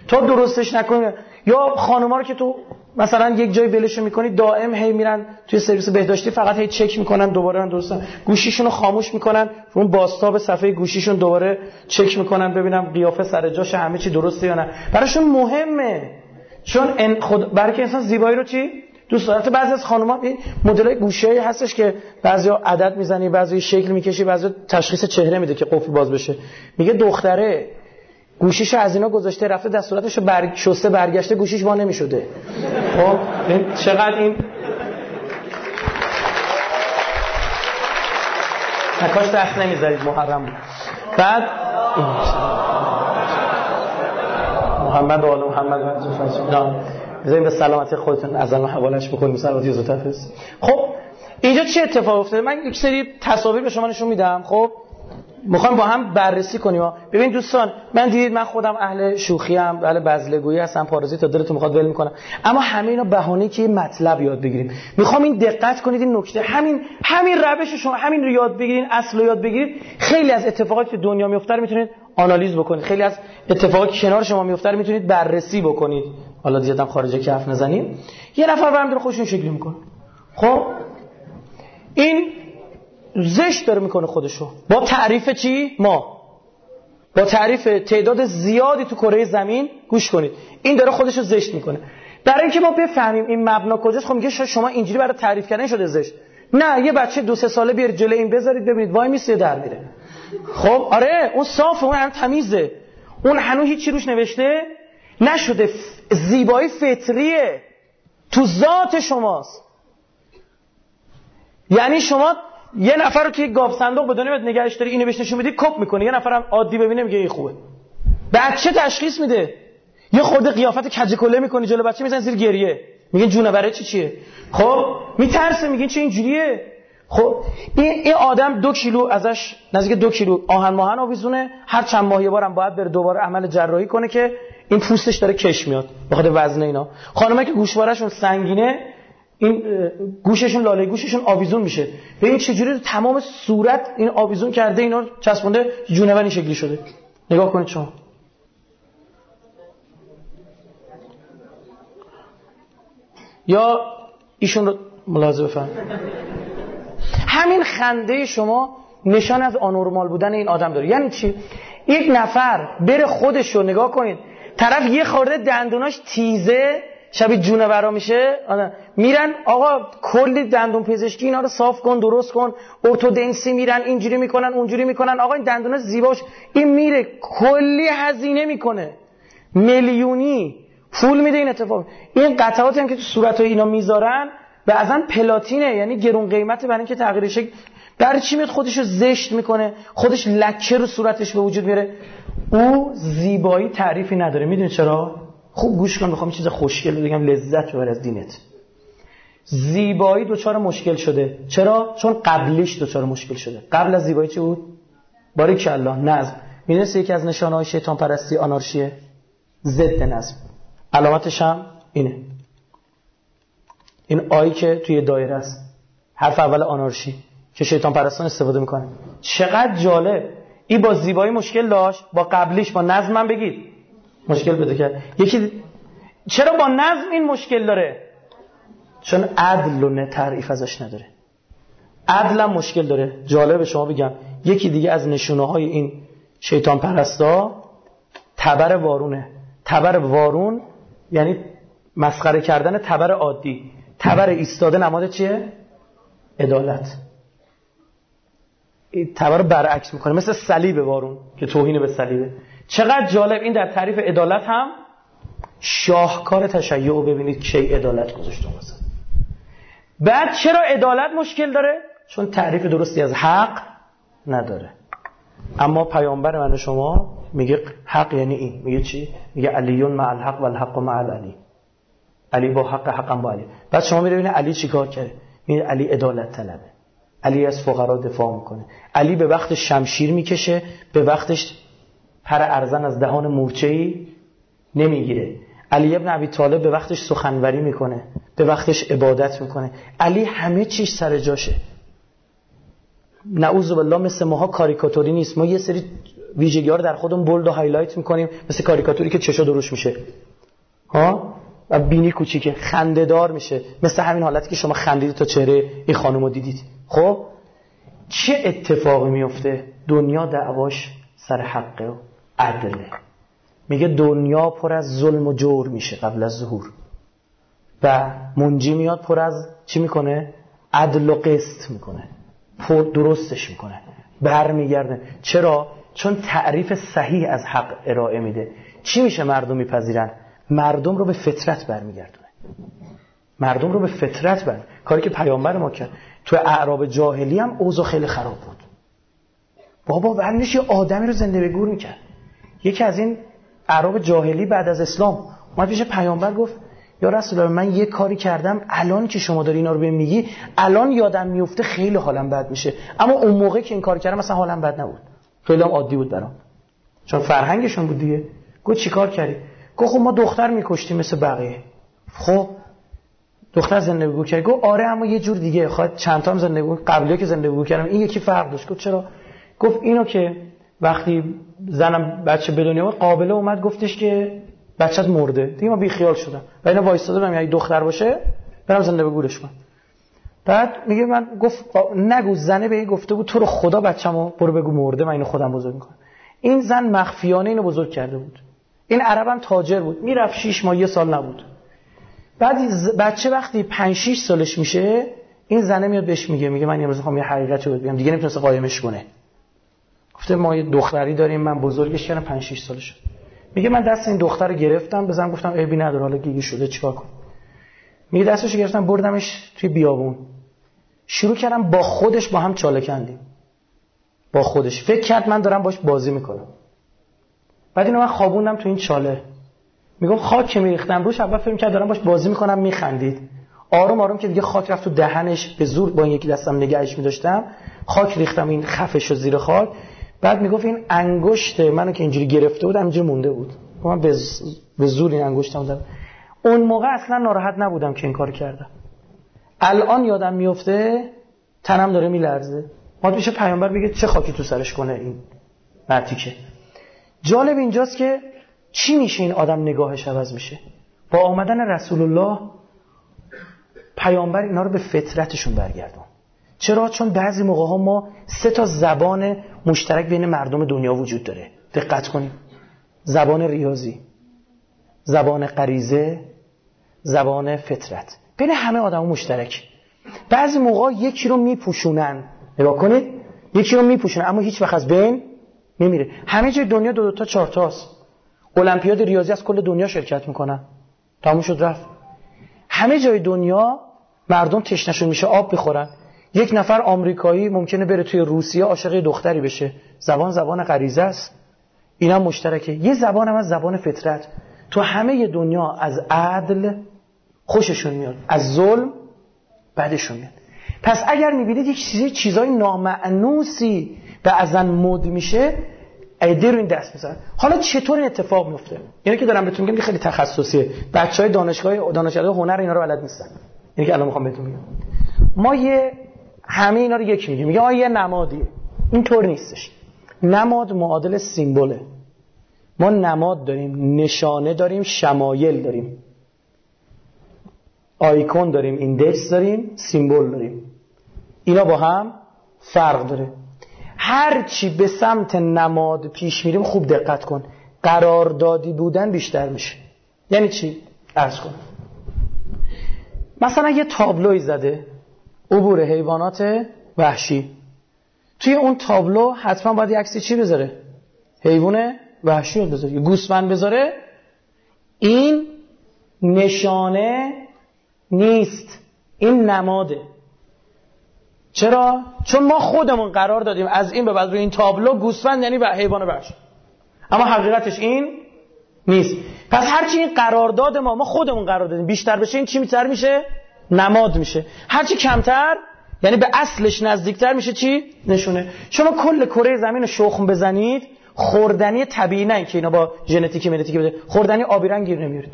تا درستش نکنیم. یا خانوما رو که تو مثلا یک جای ولشون می‌کنی دائم هی میرن توی سرویس بهداشتی فقط هی چک می‌کنن دوباره درستن. گوشیشون رو خاموش می‌کنن اون باستاب صفحه گوشیشون دوباره چک می‌کنن ببینم قیافه سر جاش همه چی درسته یا نه. براشون مهمه. چون خود برای انسان زیبایی رو چی؟ دوست داره بعضی از خانم‌ها مدل گوشی هستش که بعضیا عدد می‌زنی بعضی شکل می‌کشی بعضی تشخیص چهره میده که قفل باز بشه. میگه دختره گوشیشو از اینا گذاشته رفته دستوراتشو بر... شسته برگشته گوشیش وا نمی‌شده. خب چقدر این کاش دست نمی‌ذارید محرم بعد محمد و آل محمد. بذاریم به سلامتی خودتون از الان حوالش بکنیم. سلامتی زودتر خب اینجا چه اتفاق افتاده؟ من یک سری تصاویر به شما نشون میدم. خب می‌خوام با هم بررسی کنیم. ببین دوستان من دیدید من خودم اهل شوخی ام اهل بزلگویی هستم پارازیت تا دلتون می‌خواد ول می‌کنم. اما همه اینا بهانه که مطلب یاد بگیریم. می‌خوام این دقت کنید این نکته همین همین روش شما همین رو یاد بگیرید اصل رو یاد بگیرید. خیلی از اتفاقاتی که دنیا میفته می‌تونید آنالیز بکنید. خیلی از اتفاقاتی که کنار شما میفته می‌تونید بررسی بکنید. حالا دیدم خارجه که حرف نزنیم. یه نفر برام خوشون شکلی می‌کنه. خب؟ این زشت داره می‌کنه خودشو. با تعریف چی؟ ما. با تعریف تعداد زیادی تو کره زمین گوش کنید. این داره خودشو زشت می‌کنه. برای اینکه ما بفهمیم این مبنا کجاست خب میگه شما اینجوری برای تعریف کردن شده زشت. نه یه بچه دو سه ساله بیار جلوی این بذارید ببینید وای میسه در میره. خب آره اون صاف اون هم تمیزه اون هنوز هیچی روش نوشته نشده. زیبایی فطریه. تو ذات شماست. یعنی شما یه نفر رو توی گاف صندوق به دنیا نگهش داری اینو بهش نشون میدی کپ می‌کنه یه نفرم عادی ببینه میگه این خوبه. بچه تشخیص میده؟ یه خورده قیافت کج کله می‌کنی جلو بچه میزن زیر گریه. میگن جونوره چی چیه؟ خب میترسه میگن چه اینجوریه؟ خب این این آدم دو کیلو ازش نزدیک دو کیلو آهن ماهن آویزونه. هر چند ماه بارم باید بره دوباره عمل جراحی کنه که این پوستش داره کش میاد. بخاطر وزن اینا. خانمایی که گوشوارشون سنگینه این گوششون لاله گوششون آویزون میشه. به این چجوری تمام صورت این آویزون کرده اینا چسبونده جونور شکلی شده. نگاه کنید شما. یا ایشون رو ملاحظه بفرمایید. همین خنده شما نشان از آنورمال بودن این آدم داره. یعنی چی؟ یک نفر بره خودش رو نگاه کنید. طرف یه خورده دندوناش تیزه شبیه جونورا میشه. آره. میرن آقا کلی دندون پزشکی اینا رو صاف کن درست کن. ارتودنسی میرن اینجوری می‌کنن اونجوری می‌کنن. آقا این دندونا زیباش. این میره کلی هزینه می‌کنه. میلیونی. پول میده این اتفاق. این قطعاتی هم که تو صورت اینا می‌ذارن بعضا پلاتینه. یعنی گرون قیمته برای اینکه تغییر شکل. در چی میاد؟ خودشو زشت می‌کنه. خودش لکه رو صورتش به وجود میاره. او زیبایی تعریفی نداره. می‌دونی چرا؟ خوب گوش کن می‌خوام چیز خوشگل بگم لذت ببر از دینت. زیبایی دوچار مشکل شده. چرا؟ چون قبلیش دوچار مشکل شده. قبل از زیبایی چه بود؟ باریک الله نظم. می‌دونست یکی از نشانه های شیطان پرستی آنارشیه ضد نظم. علامتش هم اینه. این آیی که توی دایره است. حرف اول آنارشی که شیطان پرستان استفاده می‌کنه. چقدر جالب. این با زیبایی مشکل داشت با قبلیش با نظم بگید مشکل بده کرد. یکی چرا با نظم این مشکل داره؟ چون عدل و تعریف ازش نداره. عدل هم مشکل داره. جالب شما بگم. یکی دیگه از نشونه های این شیطان پرستا تبر وارونه. تبر وارون یعنی مسخره کردن تبر عادی. تبر ایستاده نماد چیه؟ عدالت. تبر برعکس می‌کنه. مثل صلیب وارون که توهین به صلیبه. چقدر جالب این در تعریف عدالت هم شاهکار تشیع رو ببینید کی عدالت گذاشته مثلا بعد چرا عدالت مشکل داره؟ چون تعریف درستی از حق نداره. اما پیامبر من شما میگه حق یعنی این. میگه چی؟ میگه علیون مع الحق و الحق مع علی علی با حق حقم با علی. بعد شما میره ببینید علی چیکار کرده؟ میگه علی عدالت طلبه. علی از فقرا دفاع می‌کنه. علی به وقت شمشیر می‌کشه به وقتش پر ارزن از دهان مورچه‌ای نمی‌گیره. علی ابن ابی طالب به وقتش سخنوری می‌کنه به وقتش عبادت می‌کنه. علی همه چیش سر جاشه. نعوذ بالله مثل ماها کاریکاتوری نیست. ما یه سری ویژگی در خودمون bold و highlight می‌کنیم. مثل کاریکاتوری که چشا درشت میشه. ها؟ و بینی کوچیکه. خنده‌دار میشه. مثل همین حالتی که شما خندیدید تا چهره این خانم رو دیدید. خب؟ چه اتفاقی میفته دنیا دعواش سر حقه. عدله میگه دنیا پر از ظلم و جور میشه قبل از ظهور. و منجی میاد پر از چی می‌کنه؟ عدل و قسط می‌کنه. پر درستش می‌کنه. برمیگرده. چرا؟ چون تعریف صحیح از حق ارائه میده. چی میشه مردم میپذیرن؟ مردم رو به فطرت برمیگردونه. مردم رو به فطرت بر. کاری که پیامبر ما کرد. تو اعراب جاهلی هم اوضاع خیلی خراب بود. بابا برنش یه آدمی رو زنده به گور می‌کرد. یکی از این اعراب جاهلی بعد از اسلام اومد پیش پیامبر گفت یا رسول من یه کاری کردم الان که شما داری اینا رو به میگی الان یادم میفته خیلی حالم بد میشه. اما اون موقع که این کار کردم مثلا حالم بد نبود. خیلی هم عادی بود برام. چون فرهنگشون بود دیگه. گفت چیکار کردی؟ گفت خب ما دختر میکشتیم مثل بقیه. خب دختر زندگی کرد. گفت آره اما یه جور دیگه. خواهد چند تا هم زندگی قبلی که زندگی کردم. این یکی فرق داشت. گفت چرا؟ گفت اینو که وقتی زنم بچه به دنیا قابله اومد گفتش که بچت مرده. دیگه ما بی خیال شدم. و اینا وایستاده بودم یعنی دختر باشه برم زنده به گورش کن بعد میگه من گفت نگو زنه به گفته بود تو رو خدا بچه‌مو برو بگو مرده من اینو خودم بزرگ می‌کنم. این زن مخفیانه اینو بزرگ کرده بود. این عربم تاجر بود. می‌رفت 6 ماه یه سال نبود. بعد بچه وقتی 5 6 سالش میشه این زنه میاد بهش میگه میگه من امروز می‌خوام یه حقیقتی رو بگم. دیگه نمی‌تونه قایمش کنه. گفته ما یه دختری داریم من بزرگش کردم 5 6 سالش میگه من دست این دختر رو گرفتم بزن گفتم عیبی نداره حالا گیگی شده چیکار کنم؟ میگه دستش گرفتم بردمش توی بیابون. شروع کردم با خودش با هم چاله کندیم. با خودش. فکر کرد من دارم باش بازی می‌کنم. بعد اینو من خوابوندم تو این چاله. می‌گفت خاک که میریختم روش اول فکر کرد دارم باش بازی می‌کنم میخندید. آروم آروم که دیگه خاک رفت تو دهنش به زور با این یکی دستم نگهش میداشتم. خاک ریختم این خفش و زیر خاک. بعد می‌گفت این انگشت منو که اینجوری گرفته بود اینجوری مونده بود. من به زور این انگشتم دارم اون موقع اصلا ناراحت نبودم که این کار کردم. الان یادم میفته تنم داره میلرزه. ما میشه پیامبر بگه چه خاکی تو سرش کنه این مرتیکه. جالب اینجاست که چی میشه این آدم نگاهش عوض میشه؟ با آمدن رسول الله پیامبر اینا رو به فطرتشون برگردون. چرا؟ چون بعضی موقع ها ما سه تا زبان مشترک بین مردم دنیا وجود داره. دقت کنیم زبان ریاضی زبان غریزه زبان فطرت. بین همه آدم مشترک. بعضی موقع یکی رو میپوشونن. نگاه کنید. یکی رو میپوشونن اما هیچ وقت از بین نمیره. همه جای دنیا دو, دو تا چهار تاست المپیاد ریاضی از کل دنیا شرکت می‌کنن. تموم شد رفت. همه جای دنیا مردم تشنشون میشه آب بخورن. یک نفر آمریکایی ممکنه بره توی روسیه عاشق دختری بشه. زبان زبان غریزه است. اینا مشترکه. یه زبان هم از زبان فطرت. تو همه دنیا از عدل خوششون میاد. از ظلم بدشون میاد. پس اگر می‌بینید یک چیزی چیزای نامعنوسی ازن مد میشه ایده رو این دست میزن حالا چطور این اتفاق میفته یعنی که دارم بهتون میگم خیلی تخصصیه. بچهای های دانشگاه دانشگاه هنر اینا رو بلد نیستن. یعنی که الان می‌خوام بهتون میگم ما یه همه اینا رو یک میگیم میگه یه نمادیه. اینطور نیستش. نماد معادل سیمبوله ما نماد داریم نشانه داریم شمایل داریم. آیکون داریم ایندکس داریم سیمبل داریم. اینا با هم فرق داره. هر چی به سمت نماد پیش میریم خوب دقت کن. قراردادی بودن بیشتر میشه. یعنی چی؟ ارز کن. مثلا یه تابلوی زده. عبور حیوانات وحشی. توی اون تابلو حتما باید یه عکسی چی بذاره؟ حیوان وحشی رو بذاره گوسفند بذاره. این نشانه نیست این نماده. چرا؟ چون ما خودمون قرار دادیم از این به بعد روی این تابلو گوسفند یعنی حیوان وحشی اما حقیقتش این نیست. پس هرچی این قرارداد ما ما خودمون قرار دادیم. بیشتر بشه این چی میتر میشه؟ نماد میشه. هرچی کمتر یعنی به اصلش نزدیکتر میشه چی؟ نشونه. شما کل کره زمین شخم بزنید خوردنی طبیعی نه که اینا با ژنتیکی منتیکی بده خوردنی آبی رنگ گیر نمیارید.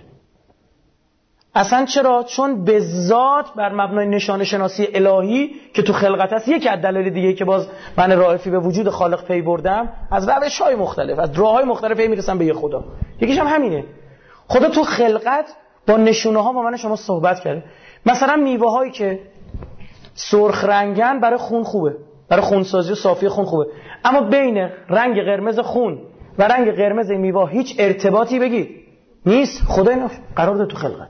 اصلا چرا؟ چون به ذات بر مبنای نشان شناسی الهی که تو خلقت هست یکی از دلایل دیگه که باز من رائفی به وجود خالق پی بردم از روش های مختلف از راه های مختلف پی می‌رسم به یه خدا. یکیش هم همینه. خدا تو خلقت با نشونه ها با من شما صحبت کرده. مثلا میوه هایی که سرخ رنگن برای خون خوبه. برای خونسازی و صافی خون خوبه. اما بین رنگ قرمز خون و رنگ قرمز میوه هیچ ارتباطی بگید نیست. خدا اینو قرار ده تو خلقت.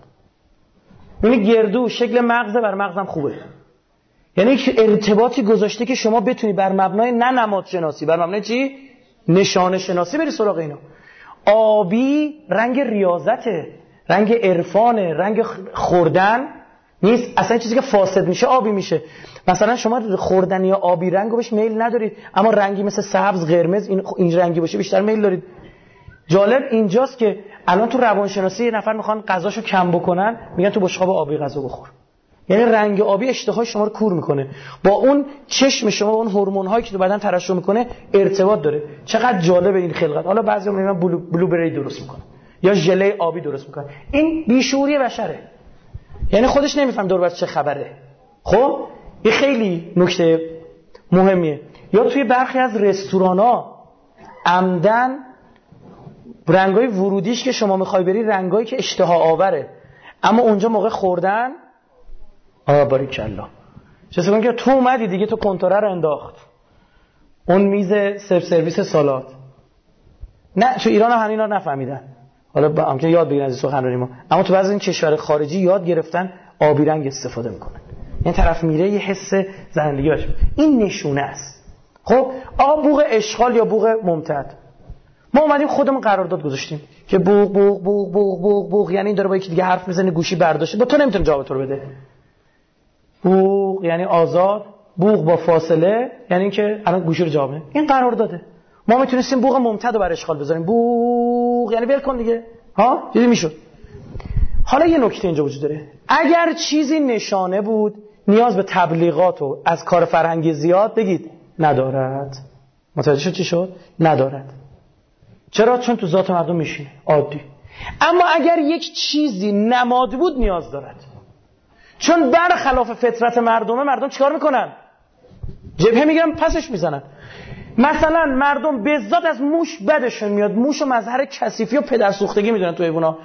یعنی گردو شکل مغزه بر مغزم خوبه. یعنی ارتباطی گذاشته که شما بتونی بر مبنای نه نماد شناسی. بر مبنای چی؟ نشانه شناسی بری سراغ اینا آبی رنگ ریاضته. رنگ عرفانه. رنگ خوردن. نیست. اصلا چیزی که فاسد میشه آبی میشه. مثلا شما خوردنی یا آبی رنگ بهش میل ندارید. اما رنگی مثل سبز قرمز این, این رنگی باشه بیشتر میل دارید. جالب اینجاست که الان تو روانشناسی یه نفر می‌خوان غذاشو کم بکنن میگن تو بشقاب آبی غذا بخور. یعنی رنگ آبی اشتهای شما رو کور می‌کنه. با اون چشم شما اون هورمون هایی که تو بدن ترشح می‌کنه ارتباط داره. چقدر جالب این خلقت. حالا بعضی میگن بلو, درست می‌کنه یا ژله آبی درست می‌کنه. این بیشوری بشره. یعنی خودش نمیفهم دور چه خبره. خب؟ این خیلی نکته مهمیه. یا توی برخی از رستوران ها عمدن رنگای ورودیش که شما می‌خوای بری رنگایی که اشتها آوره. اما اونجا موقع خوردن آه باریکلا. چه که تو اومدی دیگه تو کنتره رو انداخت. اون میز سرو سرویس سالات نه تو ایران هم هنینا نفهمیدن. حالا با هم که یاد بگیرن از سخنرانی ما اما تو بعضی این کشور خارجی یاد گرفتن آبی رنگ استفاده می‌کنن. این طرف میره یه حس زنندگی باشه این نشونه است. خب آقا بوق اشغال یا بوق ممتد؟ ما اومدیم خودمون قرارداد گذاشتیم که بوق بوق بوق بوق بوق بوق یعنی این داره با یکی دیگه حرف می‌زنه گوشی برداشته. با تو نمی‌تونه جواب تو رو بده. بوق یعنی آزاد بوق با فاصله یعنی اینکه الان گوشی رو جواب این قرار داده ما می‌تونستیم بوق ممتد رو بر اشغال بذاریم. بوق. یعنی ول کن دیگه. ها؟ دیدی می‌شد. حالا یه نکته اینجا وجود داره. اگر چیزی نشانه بود نیاز به تبلیغات و از کار فرهنگی زیاد بگید ندارد. متوجه شد چی شد؟ ندارد. چرا؟ چون تو ذات مردم میشینه عادی. اما اگر یک چیزی نماد بود نیاز دارد. چون برخلاف فطرت مردمه مردم چیکار می‌کنن؟ جبهه می‌گیرن پسش می‌زنن. مثلا مردم به از موش بدشون میاد. موش و مظهر کثیفی و پدرسوختگی می‌دونن تو ایوونا.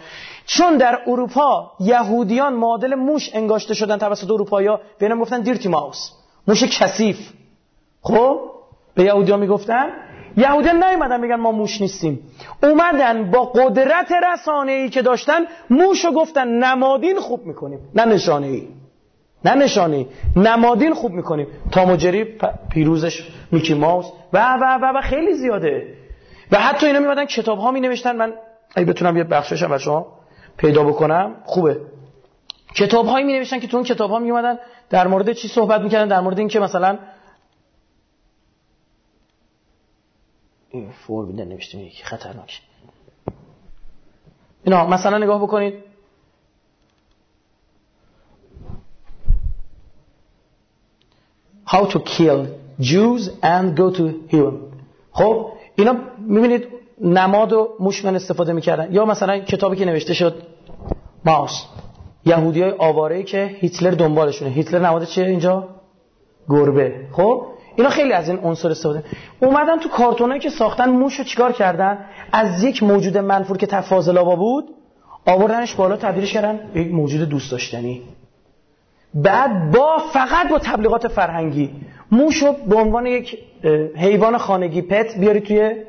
چون در اروپا یهودیان معادل موش انگاشته شدن توسط اروپایی‌ها به اینا گفتن دیرتی ماوس موش کثیف. خب؟ به یهودیان می‌گفتن. یهودیان نیومدن میگن ما موش نیستیم. اومدن با قدرت رسانه ای که داشتن موشو گفتن نمادین خوب می‌کنیم. نه نشانه ای نه نشانه نمادین خوب می‌کنیم. تام و جری پیروزش میکی ماوس. و و و و خیلی زیاده. و حتی اینا میمدن کتاب ها می نوشتن من اگه بتونم یه بخشش هم شما پیدا بکنم خوبه. کتاب هایی می نوشتن که تو اون کتاب ها می اومدن در مورد چی صحبت می‌کردن؟ در مورد اینکه مثلا این فور بیدن نوشته یکی خطرناک. اینا مثلا نگاه بکنید. How to kill Jews and go to heaven خب اینا می‌بینید نماد و موشمن استفاده می‌کردن. یا مثلا کتابی که نوشته شد ماوس. یهودی های آواره که هیتلر دنبالشونه. هیتلر نماد چیه اینجا؟ گربه. خب اینا خیلی از این عنصر استفاده. اومدن تو کارتونایی که ساختن موش رو چیکار کردن؟ از یک موجود منفور که تفاضل بود آوردنش بالا تبدیلش کردن یک موجود دوست داشتنی. بعد با فقط با تبلیغات فرهنگی. موشو به عنوان یک حیوان خانگی پت بیاری توی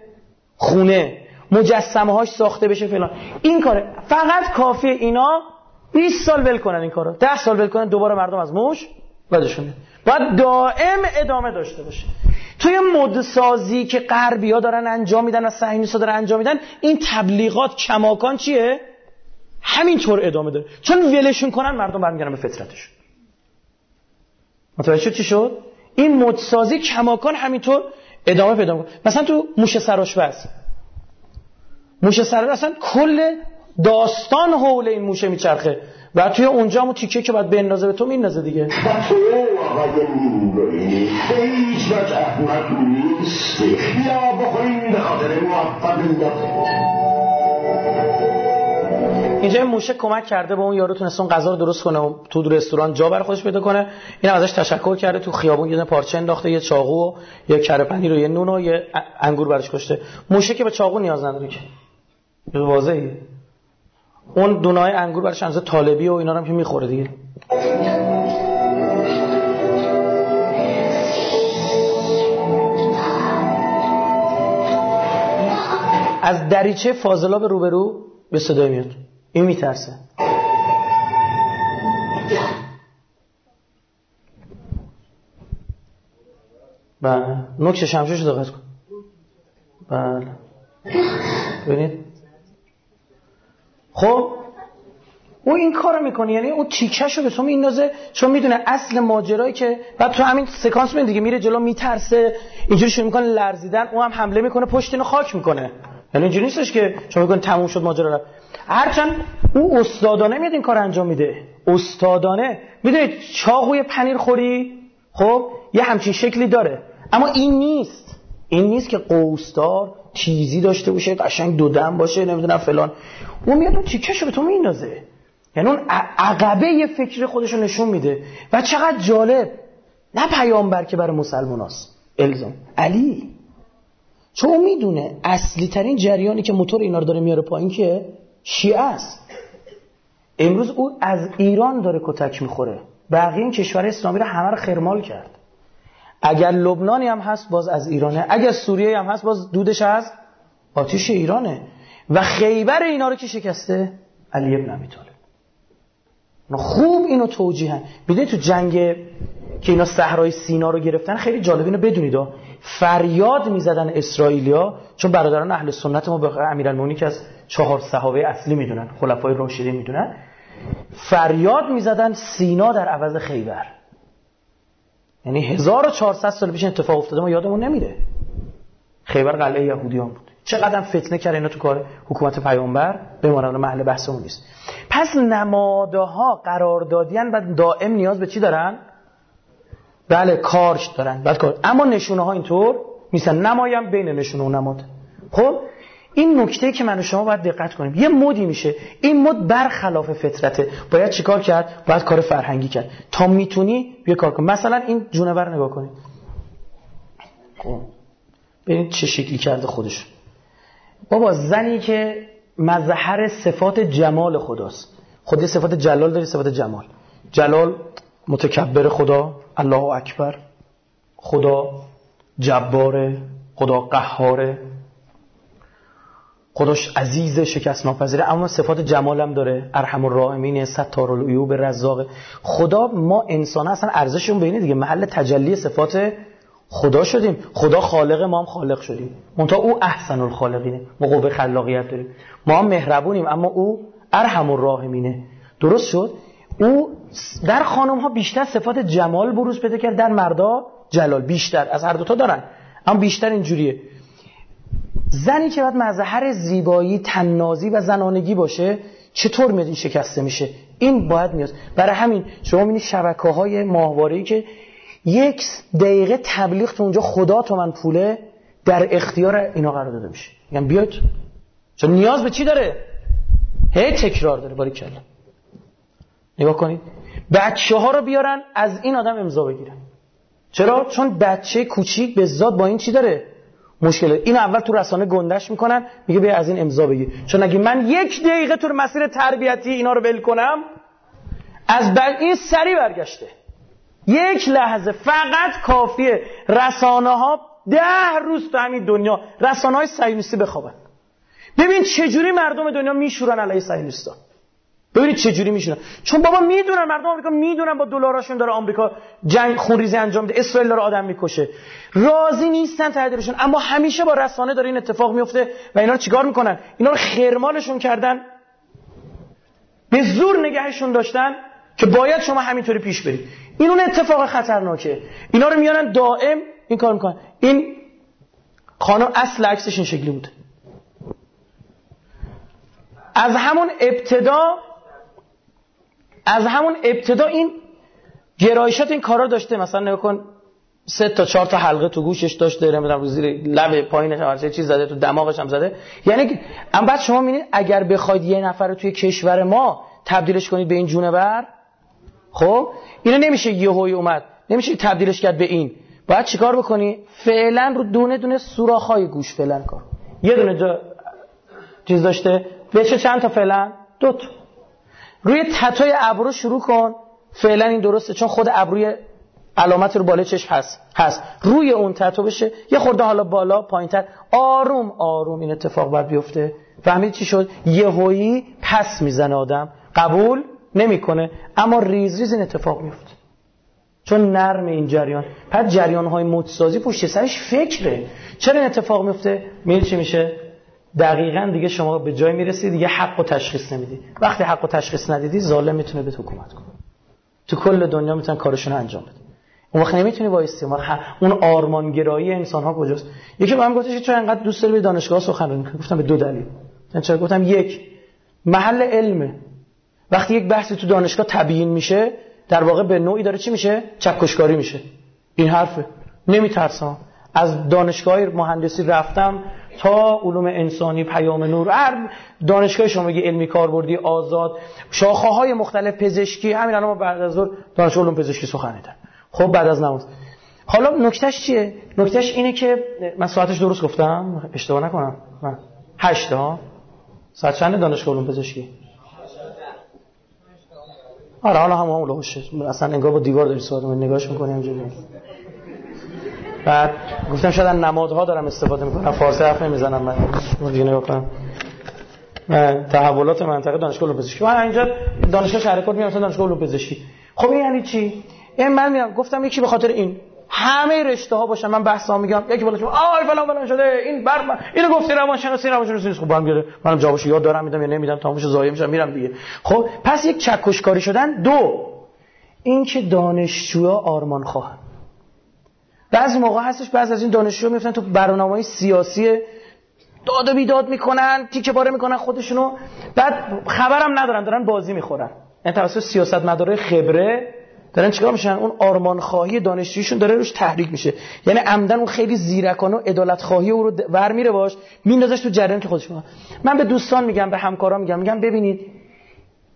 خونه مجسمه هاش ساخته بشه فلان. این کاره فقط کافی اینا 20 سال ول کنن این کارو. 10 سال ول کنن دوباره مردم از موش بدشونه باید دائم ادامه داشته باشه. توی مد سازی که غربی ها دارن انجام میدن و صهیونیست‌ها دارن انجام میدن این تبلیغات کماکان چیه؟ همینطور ادامه داره. چون ولشون کنن مردم برمیگردن به فطرتشون. متوجه چی شد؟ این مدسازی کماکان همینطور ادامه پیدا می‌کنه. مثلا تو موش سراشپز. موش سراشپز اصلا کل داستان حول این موشه میچرخه. و توی اونجا همون تیکه که باید بندازه به تو میندازه دیگه. یا بخورین به خاطر اینجا این موشه کمک کرده به اون یارو تونست اون غذا رو درست کنه و تو رستوران جا برای خودش پیدا کنه. این ازش تشکر کرده. تو خیابون یه پارچه انداخته یه چاقو و یه کره پنیر و یه نون و یه انگور براش کشته. موشه که به چاقو نیاز نداره که. واضحه. اون دونای انگور براش اندازه طالبی و اینا رو هم که می‌خوره دیگه. از دریچه فاضلا به روبرو به صدای میاد. این میترسه. بله. نکش شمشوش دقت کن. بله. ببینید. خب او این کارو می‌کنه. یعنی اون تیکش رو به تو میندازه چون می‌دونه اصل ماجرایی که بعد تو همین سکانس می دیگه میره جلو میترسه. اینجوری شروع می‌کنه لرزیدن. او هم حمله می‌کنه پشت اینو خاک می‌کنه. یعنی اینجوری نیستش که شما میگن تموم شد ماجرا هرچند او استادانه میاد این کار انجام میده. استادانه. می‌دونید چاقوی پنیر خوری؟ خب یه همچین شکلی داره. اما این نیست. این نیست که قوسدار تیزی داشته باشه قشنگ دودم باشه نمی‌دونم فلان. اون میاد اون تیکشو به تو میندازه. یعنی اون عقبه یه فکر خودشو نشون میده. و چقدر جالب. نه پیامبر که برای مسلمان هست. الزام. علی. چون می‌دونه اصلی ترین جریانی که موتور اینا رو داره میاره پایین که شیعه است. امروز او از ایران داره کتک می‌خوره. بقیه این کشور اسلامی رو همه رو خرمال کرد. اگر لبنانی هم هست باز از ایرانه. اگر سوریه هم هست باز دودش از آتیش ایرانه. و خیبر اینا رو که شکسته علی ابن ابی خوب اینو توجیهن می‌دونید تو جنگ که اینا صحرای سینا رو گرفتن خیلی جالب اینو بدونید. فریاد می‌زدن اسرائیلیا چون برادران اهل سنت ما به امیرالمومنین که از چهار صحابه اصلی می‌دونن خلفای راشدین می‌دونن. فریاد می‌زدن سینا در عوض خیبر. یعنی 1400 سال پیش اتفاق افتاده ما یادمون نمیره. خیبر قلعه یهودیان بود. چقدر فتنه کرد اینا تو کار حکومت پیامبر بمانم محل بحثمون نیست. پس نمادها قراردادیان و دائم نیاز به چی دارن؟ بله کارش دارن. بعد کار. اما نشونه ها اینطور میسن نمایم بین نشونه و نماد. خب؟ این نکته که من و شما باید دقت کنیم. یه مودی میشه. این مد برخلاف فطرته. باید چیکار کرد؟ باید کار فرهنگی کرد. تا می‌تونی یه کار کن. مثلا این جونور نگاه کنید خب. ببینید چه شکلی کرده خودش. بابا زنی که مظهر صفات جمال خداست. خودی صفات جلال داری صفات جمال. جلال متکبر خدا الله اکبر. خدا جباره خدا قهاره. خداش عزیز شکست ناپذیره اما صفات جمال هم داره. ارحم الراحمین ستار العیوب رزاق. خدا ما انسان اصلا ارزشمون بینه دیگه. محل تجلی صفات خدا شدیم. خدا خالق ما هم خالق شدیم. منتها او احسن الخالقینه. ما قوه خلاقیت داریم. ما هم مهربونیم اما او ارحم الراحمینه. درست شد؟ او در خانم ها بیشتر صفات جمال بروز پیدا کرد در مردا جلال بیشتر. از هر دوتا دارن اما بیشتر اینجوریه. زنی که باید مظهر زیبایی تنازی و زنانگی باشه چطور میاد این شکسته میشه؟ این باید میاد. برای همین شما می‌بینید شبکه های ماهواره که یک دقیقه تبلیغ تو اونجا خدا تو من پوله در اختیار اینا قرار داده میشه. میگم بیاد چون نیاز به چی داره؟ هی تکرار داره. باری کلا نگاه کنید. بچه ها رو بیارن از این آدم امضا بگیرن. چرا؟ چون بچه کوچیک به زاد با این چی داره؟ مشکله. این اول تو رسانه گندش می‌کنن میگه بیا از این امضا بگیر. چون اگه من یک دقیقه تو مسیر تربیتی اینا رو ول کنم از بعد این سری برگشته. یک لحظه فقط کافیه رسانه ها ده روز تو همین دنیا رسانه های سیونیستی بخوابن. ببین چجوری مردم دنیا میشورن علیه سیونیستا ببینید چه جوری میشونن چون بابا می‌دونن مردم آمریکا می‌دونن با دلاراشون داره آمریکا جنگ خونریزی انجام میده اسرائیل داره آدم می‌کشه. راضی نیستن تهدیدشون اما همیشه با رسانه داره این اتفاق میفته و اینا رو چیکار می‌کنن؟ اینا رو خرمالشون کردن. به زور نگهشون داشتن که باید شما همینطوری پیش برید. این اون اتفاق خطرناکه. اینا رو میانن دائم این کار می‌کنن. این خانم اصل عکسش این شکلی بود. از همون ابتدا از همون ابتدا این گرایشات این کارا داشته. مثلا نگاه کن سه تا چهار تا حلقه تو گوشش داشته نمی‌دونم رو زیر لب پایینش هم چیز زده تو دماغش هم زده. یعنی اما بعد شما می‌بینید اگر بخواید یه نفر رو توی کشور ما تبدیلش کنید به این جونور خب؟ اینو نمیشه یهویی اومد. نمیشه تبدیلش کرد به این. باید چیکار بکنی؟ فعلا رو دونه دونه سوراخ‌های گوش فعلا کار یه دونه جا چیز داشته. بشه چند تا فعلا؟ دو تا. روی تتوی ابرو شروع کن. فعلا این درسته چون خود ابروی علامت رو بالای چشم هست. هست. روی اون تتو بشه. یه خورده حالا بالا پایینتر. آروم آروم این اتفاق باید بیفته. فهمید چی شد؟ یهویی پس می‌زنه آدم. قبول نمی‌کنه. اما ریز ریز این اتفاق میفته چون نرم این جریان. پس جریان های متسازی پشت سرش فکره. چرا این اتفاق میفته میل چی میشه؟ دقیقا دیگه شما به جای می‌رسی دیگه حق و تشخیص نمیدی. وقتی حق و تشخیص ندیدی ظالم می‌تونه به حکومت کنه. تو کل دنیا می‌تونن کارشون انجام بده اون وقت نمی‌تونی استعمار اون آرمانگرایی انسان ها کجاست؟ یکی به من گفتش که چرا انقدر دوست داری به دانشگاه سخنرانی کنی گفتم به دو دلیل. چرا گفتم؟ یک محل علمه. وقتی یک بحثی تو دانشگاه تبیین میشه در واقع به نوعی داره چی میشه؟ چکشکاری میشه. این حرفه. نمیترسم. از دانشگاه مهندسی رفتم تا علوم انسانی پیام نور. هر دانشگاه شما بگی علمی کاربردی آزاد شاخه های مختلف پزشکی همین الان ما بعد از ظهر دانشگاه علوم پزشکی سخنیدن خب بعد از نماز. حالا نکتهش چیه؟ نکتهش اینه که من ساعتش درست گفتم. اشتباه نکنم. من هشت ها ساعت چند دانشگاه علوم پزشکی؟ آره حالا هم باشه اصلا انگار با دیوار داری صحبت نگاهش می‌کنی همینجوری بعد گفتم شاید نمادها دارم استفاده می‌کنم. فارسی حرف نمی‌زنم من. دیگه نگاه کنم. تحولات منطقه دانشگاه علوم پزشکی من اینجا دانشگاه شهرکرد میام دانشگاه علوم پزشکی خب این یعنی چی؟ این من میام گفتم یکی به خاطر این. همه رشته ها باشن. من بحثا میگم. یکی بالا آی فلان فلان شده. این بر اینو گفتی روان شناسی روان شناسی خب من گره. منم جوابشو یاد دارم میدم یا نمیدم. تمامش ضایع میشم میرم دیگه. خب پس یک چکشکاری شدن. دو این که دانشجوها آرمان خواهن بعضی موقع هستش بعضی از این دانشجو میفتن تو برنامه‌های سیاسی داد و بیداد می‌کنن تیکه پاره می‌کنن خودشونو. بعد خبرم ندارن دارن بازی می‌خورن. این توسط سیاست مداره خبره دارن چیکار میشن؟ اون آرمان خواهی دانشجویشون داره روش تحریک میشه. یعنی عمدن اون خیلی زیرکانه و عدالت خواهی او رو ور میره باش میندازش تو جریان که خودش من به دوستان میگم به همکاران میگم میگم ببینید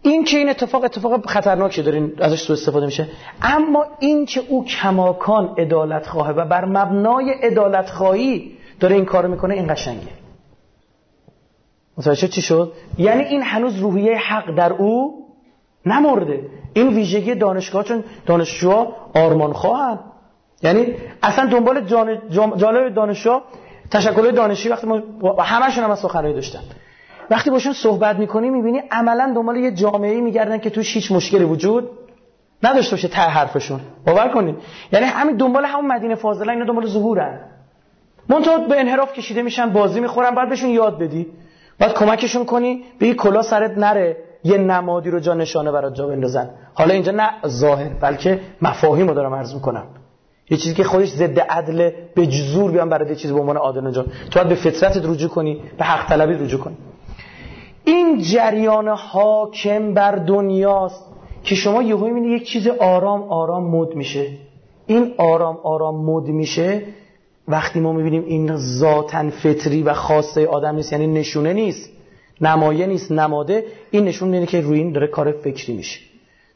این که این اتفاق اتفاق خطرناکی دارین؟ ازش سوء استفاده میشه. اما این که او کماکان عدالت خواهه و بر مبنای عدالت خواهی داره این کار می‌کنه این قشنگه. متوجه چی شد؟ یعنی این هنوز روحیه حق در او نمرده. این ویژگی دانشگاه چون دانشجوها آرمان خواهن. یعنی اصلا دنبال جالب دانشجو تشکل دانشی وقتی ما همشون هم از سخنرانی داشتن. وقتی باشون صحبت می‌کنی می‌بینی عملا دنبال یه جامعه میگردن که توش هیچ مشکلی وجود نداشته باشه ته حرفشون. باور کنید یعنی همین دنبال همون مدینه فاضله اینا دنبال ظهورن. منتها به انحراف کشیده میشن بازی می‌خورن بعد بهشون یاد بدی. بعد کمکشون کنی بگی کلا سرت نره یه نمادی رو جا نشانه برات جا بندازن. حالا اینجا نه ظاهر بلکه مفاهیم دارم عرض می‌کنم. یه چیزی که خودش ضد عدل به جزور بیان برای یه چیزی به عنوان عادل نجات تو باید به فطرتت رجوع کنی به حق طلبی رجوع کنی. این جریان حاکم بر دنیاست که شما یهو می‌بینید یک چیز آرام آرام مد میشه. این آرام آرام مد میشه وقتی ما می‌بینیم این ذاتن فطری و خاصه آدم نیست یعنی نشونه نیست نمایه نیست نماده این نشون میده که روی این داره کار فکری میشه.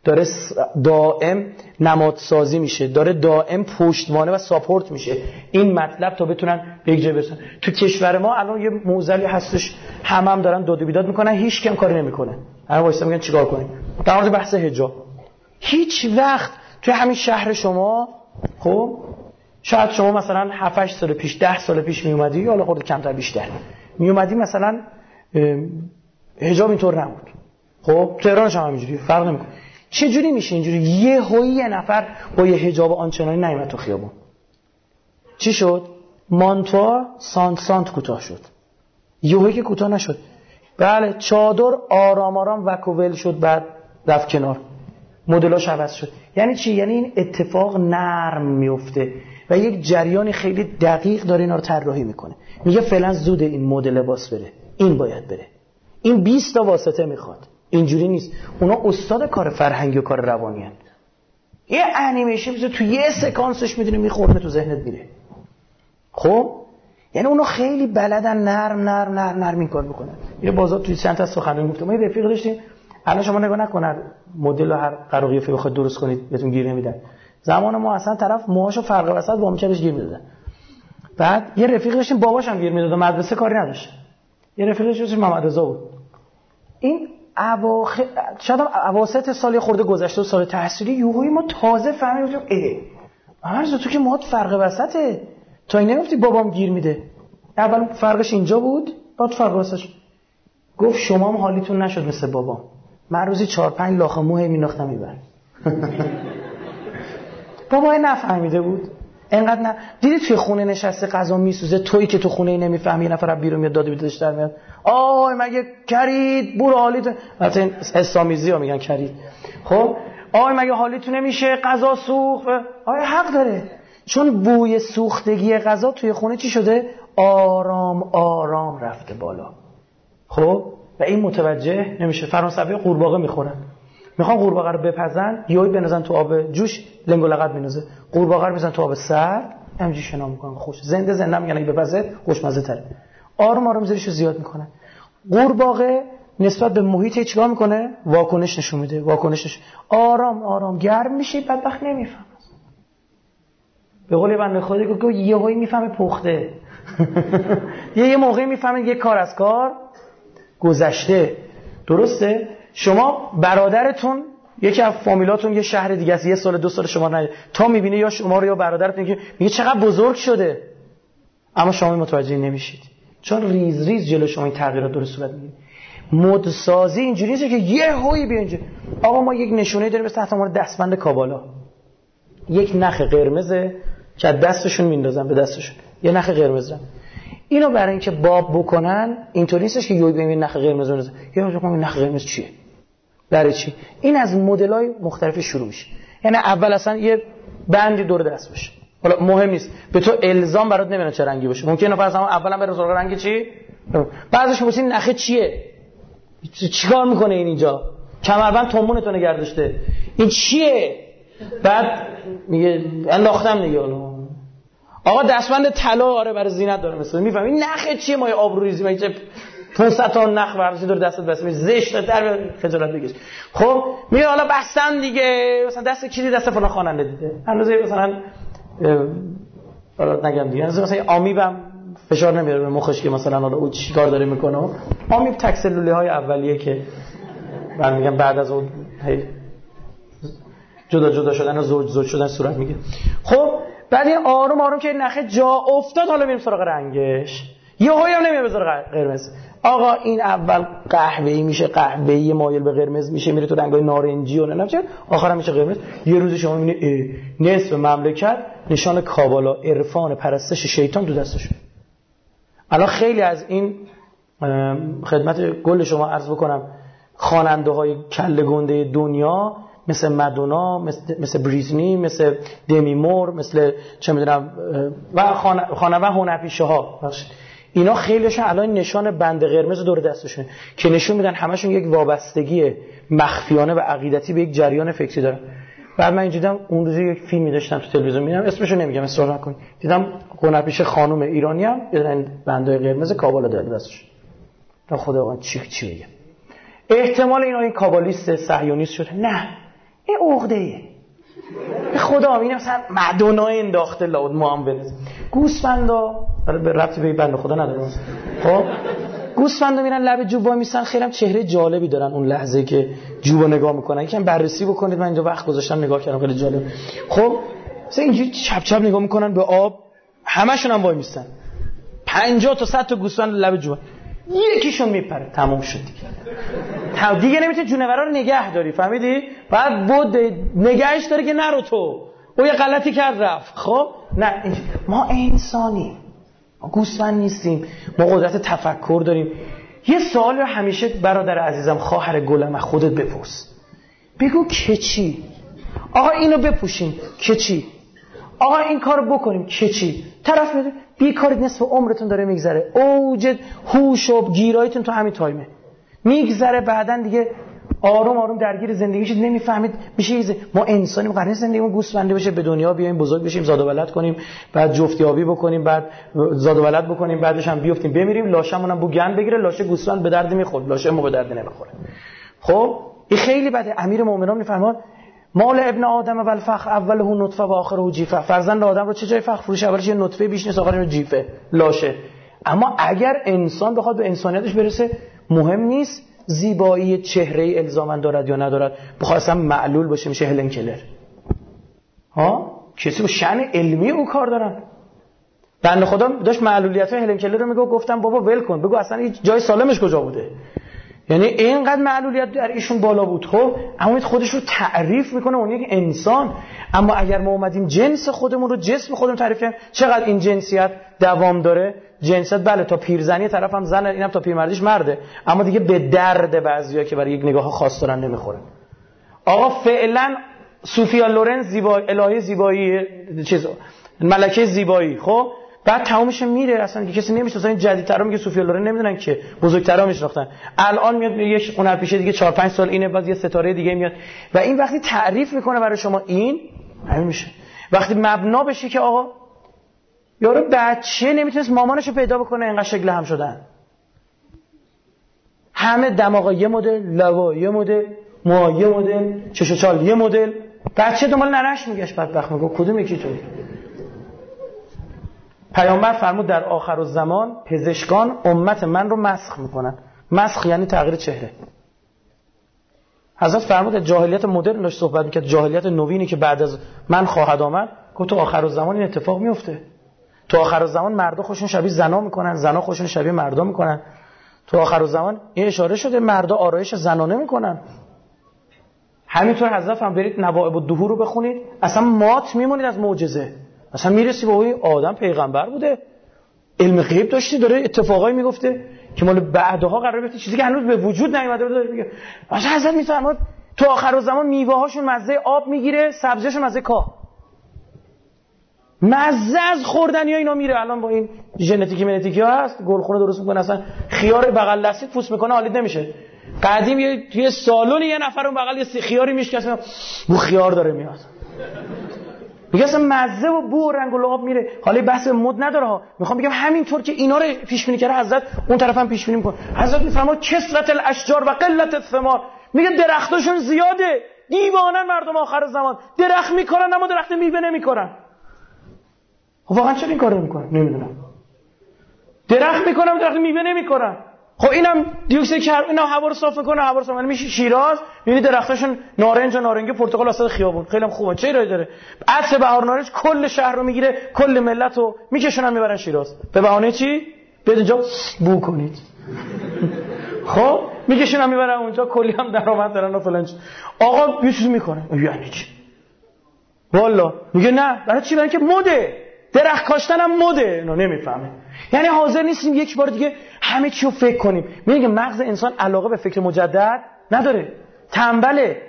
داره دائم نمادسازی میشه داره دائم پشتوانه و ساپورت میشه. این مطلب تا بتونن به یک جای برسن. تو کشور ما الان یه موزلی هستش همم هم دارن داد بیداد می‌کنن هیچ کم کاری نمی‌کنه. الان وایسا میگن چیکار کنیم؟ در مورد بحث حجاب. هیچ وقت توی همین شهر شما خب؟ شاید شما مثلا 7 سال پیش 10 سال پیش می اومدی حالا خورده کمتر بیشتر. می اومدی مثلا حجاب اینطور نبود. خب؟ تهرانش هم همینجوری فرق نمی‌کنه. چه جوری میشه اینجوری؟ یه هایی یه نفر با یه حجاب آنچنانی نیومد تو خیابون. چی شد؟ مانتوا سانت سانت کوتاه شد. یهویی که کوتاه نشد. بله چادر آرام آرام وکوول شد بعد رفت کنار. مدلاش عوض شد. یعنی چی؟ یعنی این اتفاق نرم میفته و یک جریانی خیلی دقیق داره اینا رو طراحی می‌کنه. میگه فعلا زود این مدل لباس بره. این باید بره. این 20 تا واسطه می‌خواد. اینجوری نیست. اونا استاد کار فرهنگی و کار روانی هست. یه انیمیشن تو یه سکانسش می‌دونه میخورنه تو ذهنت میره. خب؟ یعنی اونا خیلی بلدن نرم نرم نرم نرم این کار بکنن. یه بازار توی چند تا سخنرانی گفتم. ما یه رفیق داشتیم. الان شما نگاه نکنن. مدل هر قراقیه بخواد درست کنید بهتون گیر نمیدن. زمان ما اصلا طرف موهاشو فرق وسط با میکردش گیر می‌دادن. بعد یه رفیق داشتیم باباش هم گیر می‌داد مدرسه کاری نداشت. یه رفیق داشتیم محمد رضا بود. این اواخر شاید اواسط سال خورده گذشته و سال تحصیلی یوهوی ما تازه فهمیدیم اه عرض تو که مات فرق وسطه. تا این نگفتی بابام گیر میده. اول فرقش اینجا بود بعد فرق وسطش. گفت شما هم حالیتون نشد مثل بابام. من روزی چهار پنج لاخه موه میناختم میبر *laughs* بابا نفهمیده بود. انقدر نه. دیدی توی خونه نشسته غذا میسوزه؟ تویی که تو خونه نمی‌فهمی یه نفر بیرون میاد داده بیدش در میاد آی مگه کرید؟ برو حالیتون البته این حس‌آمیزی ها میگن کرید. خب؟ آی مگه حالیتون نمیشه غذا سوخت؟ آی حق داره. چون بوی سوختگی غذا توی خونه چی شده؟ آرام آرام رفته بالا. خب؟ و این متوجه نمیشه. فرانسوی قورباغه می‌خورن. می‌خوان قورباغه رو بپزن یهو بندازن تو آب جوش لنگ و لغت میندازه قورباغه رو می‌زنن تو آب سرد همینجوری شنا می‌کنن خوش. زنده زنده میگن اگه بپزه خوشمزه تره. آروم آروم زیرش زیاد می‌کنه قورباغه نسبت به محیط چیکار می‌کنه؟ واکنش نشون میده. واکنش نشون. آرام آرام. گرم میشه بدبخت نمی‌فهمه. به قول بنده خدا که یه هایی می‌فهمه پخته. *laughs* یه یه موقعی می‌فهمه یه کار از کار گذشته. درسته؟ شما برادرتون یکی از فامیلاتون یه شهر دیگه است یه سال دو سال شما نه تا می‌بینه یا شما رو یا برادرتون که میگه چقدر بزرگ شده. اما شما متوجه نمیشید. چون ریز ریز جلو شما این تغییرات درست صورت می‌گیره. مد سازی اینجوریه که یه هوی بیا اینجا. آقا ما یک نشونه داریم مثل عنوان دستبند کابالا. یک نخ قرمزه که دستشون میندازن به دستشون. یه نخ قرمز اینو برای اینکه باب بکنن اینطوری نیستش که یوی ببین نخ قرمز رو این نخ قرمز چیه. برای چی؟ این از های مختلف شروع میشه. یعنی اول اصلا یه بندی دور دست باشه. حالا مهم نیست. به تو الزام برات نمی‌دونم چه رنگی باشه. ممکنه فرض اولا بره سراغ رنگ چی؟ بعضش می‌پرسی نخه چیه؟ چیکار می‌کنه این اینجا؟ کمربند تومون تو نگردشته این چیه؟ بعد میگه انداختم دیگه آقا دستبند طلا آره برای زینت داره مثلا. میفهم این نخه چیه؟ ما آبرو ریزی من 500 تا نخ ورزی دور دستت بس زشت در خجالت بکش. خب میگه حالا بستن دیگه. مثلا دست کی دست فلان خواننده دیده. هنوز مثلا حالا نگم دیگه. مثلا آمیبم فشار نمیاره به مخش که مثلا حالا او چیکار داره می‌کنه. آمیب تک سلوله های اولیه که من میگم بعد از اون جدا جدا شدن و زوج زوج شدن صورت میگه. خب بعد این آروم آروم که نخه جا افتاد حالا میریم سراغ رنگش. یه هایی هم نمیاد بذاره قرمز. آقا این اول قهوه‌ای میشه قهوه‌ای مایل به قرمز میشه میره تو رنگای نارنجی و نه چه آخرم میشه قرمز. یه روزی شما می‌بینی نصف مملکت نشان کابالا عرفان پرستش شیطان تو دستشون الان خیلی از این خدمت گل شما عرض بکنم خواننده های کله گنده دنیا مثل مدونا مثل, مثل بریزنی مثل دمی مور مثل چه می‌دونم و خانوه هنرپیشه ها. اینا خیلیشون الان نشان بند قرمز دور دستشونه که نشون میدن همشون یک وابستگی مخفیانه و عقیدتی به یک جریان فکری دارن. بعد من دیدم اون روز یک فیلمی داشتم تو تلویزیون میدم اسمشو نمیگم اصرار نکنید دیدم هنرپیشه خانم ایرانی هم بندای قرمز کابالا داره دستش. تا خدا چی چی بگم احتمال اینا این کابالیست صهیونیست شده نه. این عقده خدا این مثلا مدونا انداخته لاود ما هم بنز گوسفندا به ربطی به بنده خدا نداره خب؟ گوسفندا میرن لب جوب وای میسن خیلی چهره جالبی دارن اون لحظه که جوبو نگاه می‌کنن. یکم بررسی بکنید من اینجا وقت گذاشتم نگاه کردم خیلی جالب. خب؟ مثلا اینجوری چپ چپ نگاه می‌کنن به آب همشون هم وای میستن 50 تا 100 تا گوسفند لب جوب. یکیشون میپره. تموم شد دیگه. دیگه نمی‌تونی جونورا رو نگه داری فهمیدی؟ بعد بود نگهش داره که نرو تو. او یه غلطی کرد رفت. خب؟ نه ما انسانی گوسفند نیستیم. ما قدرت تفکر داریم. یه سوال رو همیشه برادر عزیزم خواهر گلم خودت بپرس. بگو که چی؟ آقا اینو بپوشیم که چی؟ آقا این کارو بکنیم. که چی؟ طرف میده بیکارید نصف عمرتون داره میگذره. اوج هوش و گیرایتون تو همین تایمه. میگذره بعدا دیگه آروم آروم درگیر زندگی شد نمی‌فهمید میشه. ما انسانیم. قرار زندگیمون گوسفندی بشه به دنیا بیایم بزرگ بشیم زاد و ولد کنیم بعد جفتیابی بکنیم بعد زاد و ولد بکنیم بعدش هم بیفتیم بمیریم لاشمون هم بو گند بگیره لاشه گوسفند به درد می‌خورد لاشه ما به درد نمی‌خوره. خب؟ این خیلی بده. امیر مومنان میفرمان مال ابن آدم و الفخر اوله نطفه و آخره جیفه. فرزند آدم رو چه جای فخر؟ فروش اولش یه نطفه بیش نیست آخرش جیفه لاشه. اما اگر انسان بخواد به انسانیتش برسه مهم نیست زیبایی چهره الزامن دارد یا ندارد؟ اصلا معلول باشه میشه هلن کلر. ها؟ کسی با شن علمی او کار دارن بنده خدا داشت معلولیت هلن کلر رو میگو گفتم بابا ول کن بگو اصلا جای سالمش کجا بوده؟ یعنی اینقدر معلولیت در ایشون بالا بود. خب اما خودش رو تعریف می‌کنه اون یک انسان. اما اگر ما اومدیم جنس خودمون رو جسم خودمون تعریف کنیم چقدر این جنسیت دوام داره؟ جنسیت بله تا پیرزنی طرف هم زن اینم تا پیرمردیش مرده. اما دیگه به درد بعضیا که برای یک نگاه خاص دارن نمی‌خوره آقا فعلا سوفیا لورنز زیبایی الهه زیبایی چیز ملکه زیبایی. خب بعد تمامش میره اصلا کسی نمیشه این جدیدترا میگه سوفیا لورن نمی‌دونن که بزرگترا میشناختن. الان میاد یه هنرپیشه دیگه 4 5 سال اینه بعد یه ستاره دیگه میاد. و این وقتی تعریف می‌کنه برای شما این همین میشه. وقتی مبنا بشه که آقا یارو بچه نمی‌تونست مامانشو پیدا بکنه اینقدر شکل هم شدن. همه دماغا یه مدل لوا یه مدل موها یه مدل چش چال یه مدل. بچه دنبال نرش میگشت بدبخت میگه کدوم یکی توی پیامبر فرمود در آخر زمان پزشکان امت من رو مسخ می‌کنن. مسخ یعنی تغییر چهره. حضرت فرمود جاهلیت مدرن داشت صحبت می‌کرد. جاهلیت نوینی که بعد از من خواهد آمد گفت تو آخر زمان این اتفاق میفته تو آخر زمان مردا خوشون شبیه زنا می‌کنن زنا خوشون شبیه مردا می‌کنن. تو آخر زمان این اشاره شده مردا آرایش زنانه می‌کنن همینطور حضرت هم برید نوائب الدهور رو بخونید. اصلا مات میمونید از معجزه. اصلا می‌رسی با این آدم پیغمبر بوده. علم غیب داشتی داره اتفاقایی می‌گفته که مال بعدها قرار بیفته. چیزی که هنوز به وجود نیومده بود داره میگه. مثلا حضرت میفرماد تو آخر زمان میوه هاشون مزه آب می‌گیره سبزیشون مزه کاه مزه از خوردن یا اینا میره. الان با این ژنتیکی منتیکی ها هست گلخونه درست می‌کنه اصلا خیار بغل دستی پوست می‌کنه حالید نمیشه. قدیم یه توی سالن یه نفر اون بغل یه خیاری اصلا بو خیار داره میاد. میگه اصلا مزه و بو و رنگ و لعاب میره. حالا بحث مد نداره ها. می‌خوام بگم همینطور که اینا رو پیش بینی کرده حضرت اون طرف هم پیش بینی می‌کنه. حضرت میفرما کسرت الاشجار و قلت الثمار. میگه درختاشون زیاده. دیوانه مردم آخر زمان. درخت می‌کنن اما درخت میوه نمی‌کنن خب واقعا چرا این کارو نمی‌کنن؟ نمی‌دونم. درخت می‌کنن درخت میوه نمی‌کنن خب اینم دیوکسید کرب اینا هوا رو صاف می‌کنه هوا رو صاف میشه شیراز. می‌بینی درختاشون نارنج و نارنگی پرتقال وسط خیابون. خیلی خوبه. چه ایرادی داره؟ عطر بهار نارنج کل شهر رو می‌گیره کل ملت رو میکشونن می‌برن شیراز. به بهانه چی؟ بیاد اینجا بو کنید. *laughs* خب؟ میکشونن می‌برن اونجا کلی هم درآمد دارن و فلان آقا یه چیزی می‌کنه. یعنی چی؟ والا. میگه نه. برای چی؟ برای که مده. درخت کاشتن هم مده. اینو نمی‌فهمه. یعنی حاضر نیستیم یک بار دیگه همه چی رو فکر کنیم. میگه مغز انسان علاقه به فکر مجدد نداره. تنبله.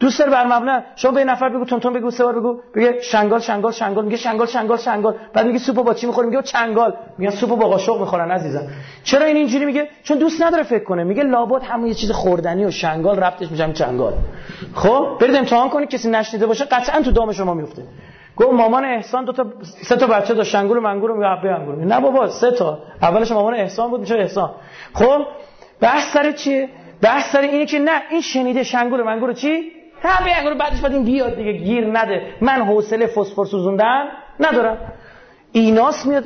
دوست داره بر مبنا شما به نفر بگو تون تون بگو سه بار بگو. بگه شنگال شنگال شنگال. میگه شنگال شنگال شنگال. بعد میگه سوپو با چی می‌خوره میگه چنگال. میگه سوپو با قاشق می‌خورن عزیزم. چرا این اینجوری میگه؟ چون دوست نداره فکر کنه. میگه لابد همون یه چیز خوردنی و شنگال ربطش میشم چنگال. خب برید امتحان کنید. کسی نشنیده باشه قطعا تو دام شما میفته گفت مامان احسان دو تا سه تا بچه داشت شنگور و منگور و حبه انگور. نه بابا سه تا. اولش مامان احسان بود میشه احسان. خب بحث سر چیه بحث سر اینه که نه این شنیده شنگور و منگور چی؟ حبه انگور. بعدش بعد این بیاد دیگه گیر نده. من حوصله فسفر سوزوندن ندارم. ایناس میاد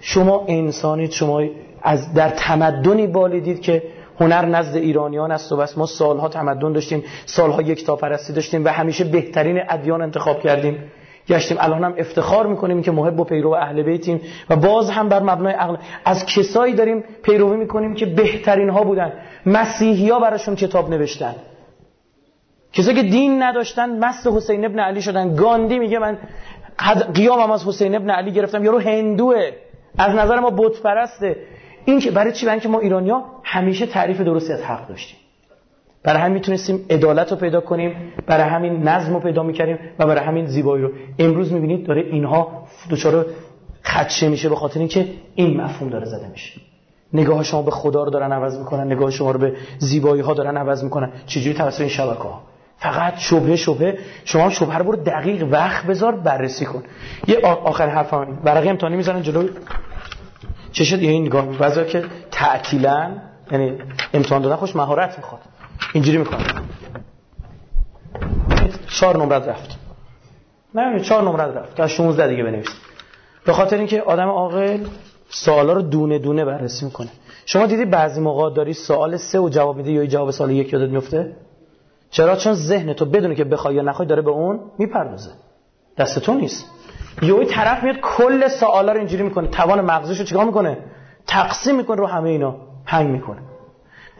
شما انسانید شما از در تمدنی بالیدید که هنر نزد ایرانیان است و بس. ما سالها تمدن داشتیم سالها یک پرستی داشتیم و همیشه بهترین ادیان انتخاب کردیم. گشتیم. الان هم افتخار می‌کنیم که محب و پیرو اهل بیتیم و باز هم بر مبنای عقل از کسایی داریم پیروی می‌کنیم که بهترین ها بودن. مسیحی ها براشون کتاب نوشتن. کسایی که دین نداشتن مست حسین ابن علی شدن. گاندی میگه من قیامم از حسین ابن علی گرفتم. یارو هندوه. از نظر ما بت پرسته این که برای چی؟ برای که ما ایرانیا همیشه تعریف درستی از حق داشتیم. برای همین می‌تونستیم عدالت رو پیدا کنیم برای همین نظم رو پیدا می‌کردیم و برای همین زیبایی رو. امروز می‌بینید داره اینها دچار خدشه میشه به خاطر اینکه این مفهوم داره زده میشه. نگاه شما به خدا رو دارن عوض می‌کنن نگاه شما رو به زیبایی ها دارن عوض می‌کنن. چجوری توسط این شبکه ها فقط شبهه شبهه. شما شبهه رو برو دقیق وقت بذار بررسی کن. یه آخر حرف هم. برقی امتحانی می‌زنن جلو. چه این نگاه. بعضی که تعطیلا یعنی امتحان دادن خوش مهارت می‌خواد. اینجوری می‌کنه چهار نمرت رفت. نه چهار نمرت رفت. تا 16 دیگه بنویس. به خاطر اینکه آدم عاقل سوالا رو دونه دونه بررسی می‌کنه. شما دیدی بعضی موقع داری سوال سه و جواب میده یا جواب سوال یک یادت میفته چرا؟ چون ذهن تو بدونه که بخوای یا نخوای داره به اون می‌پردازه. دست تو نیست. یه طرف میاد کل سوالا رو اینجوری می‌کنه. توان مغزش رو چیکار می‌کنه؟ تقسیم می‌کنه رو همه اینا. هنگ می‌کنه.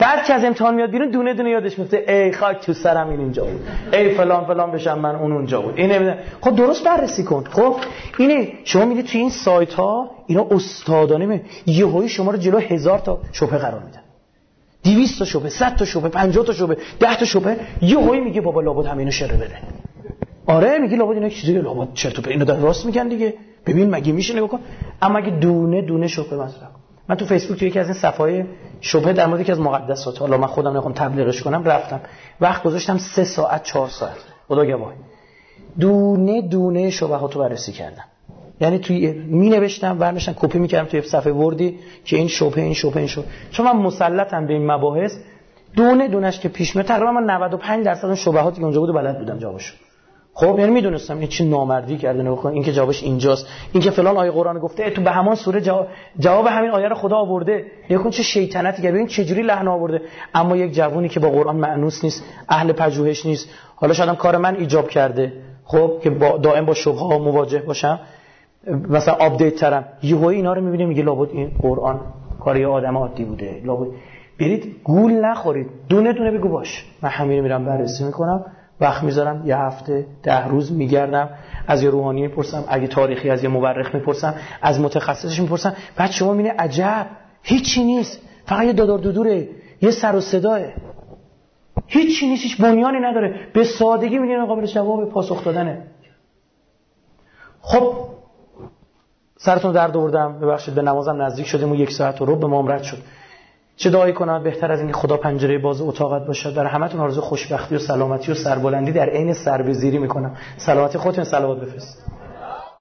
بعد که از امتحان میاد بیرون دونه دونه یادش میفته ای خاک تو سرم این اینجا بود. ای فلان فلان بشم من اون اونجا بود. این نمی‌دونم. خب درست بررسی کن. خب اینه شما می‌دید تو این سایت ها اینا استادانه می یهویی شما رو جلو هزار تا شبهه قرار میدن. 200 تا شبهه 100 تا شبهه 50 تا شبهه 10 تا شبهه یهویی میگه بابا لابد همینو شره بده. آره میگه لابد اینا چیزی لابد چرت و اینو راست میگن دیگه. ببین مگه میشه نگاه کن. اما اگه دونه دونه شبهه مطرح من تو فیسبوک تو یکی از این صفحه شبهه در مورد یکی از مقدسات حالا من خودم نخوام تبلیغش کنم رفتم. وقت گذاشتم سه ساعت چهار ساعت. خدا گواهی. دونه دونه شبهاتو بررسی کردم. یعنی توی می نوشتم ورنشتم کپی می‌کردم توی صفحه وردی که این شبهه این شبهه این شبهه. چون من مسلطم به این مباحث دونه دونش که پیش میاد تقریبا من 95 درصد اون شبهاتی که اونجا بود بلد بودم جوابشو خب یعنی می‌دونستم این چه نامردی کرده نگاه این که جوابش اینجاست. این که فلان آیه قرآن گفته تو به همان سوره جواب, جواب همین آیه رو خدا آورده. نگاه کن چه شیطنتی کرده ببین چه جوری لحن آورده. اما یک جوونی که با قرآن مأنوس نیست اهل پژوهش نیست. حالا شاید کار من ایجاب کرده. خب که با دائم با شبهه مواجه باشم. مثلا update ترم یهو اینا رو می‌بینه میگه لابد این قرآن کاری آدم عادی بوده. لابد. برید گول نخورید. دونه دونه بگو باش. من همین میرم بررسی می‌کنم. وقت می‌ذارم یه هفته ده روز میگردم از یه روحانی می‌پرسم اگه تاریخی از یه مورخ می‌پرسم از متخصصش می‌پرسم. بعد شما می‌بینه عجب هیچی نیست فقط یه دادار دودوره یه سر و صداه. هیچی نیست هیچ بنیانی نداره. به سادگی میگن قابل جواب پاسخ دادنه. خب سرتون درد آوردم ببخشید به نمازم نزدیک شدیم و یک ساعت و رو به ما رد شد. چه دعایی کنم بهتر از اینکه خدا پنجره باز اتاقت باشد. در همتون آرزو خوشبختی و سلامتی و سربلندی در عین سربزیری می‌کنم. سلامتی خودتون صلوات بفرست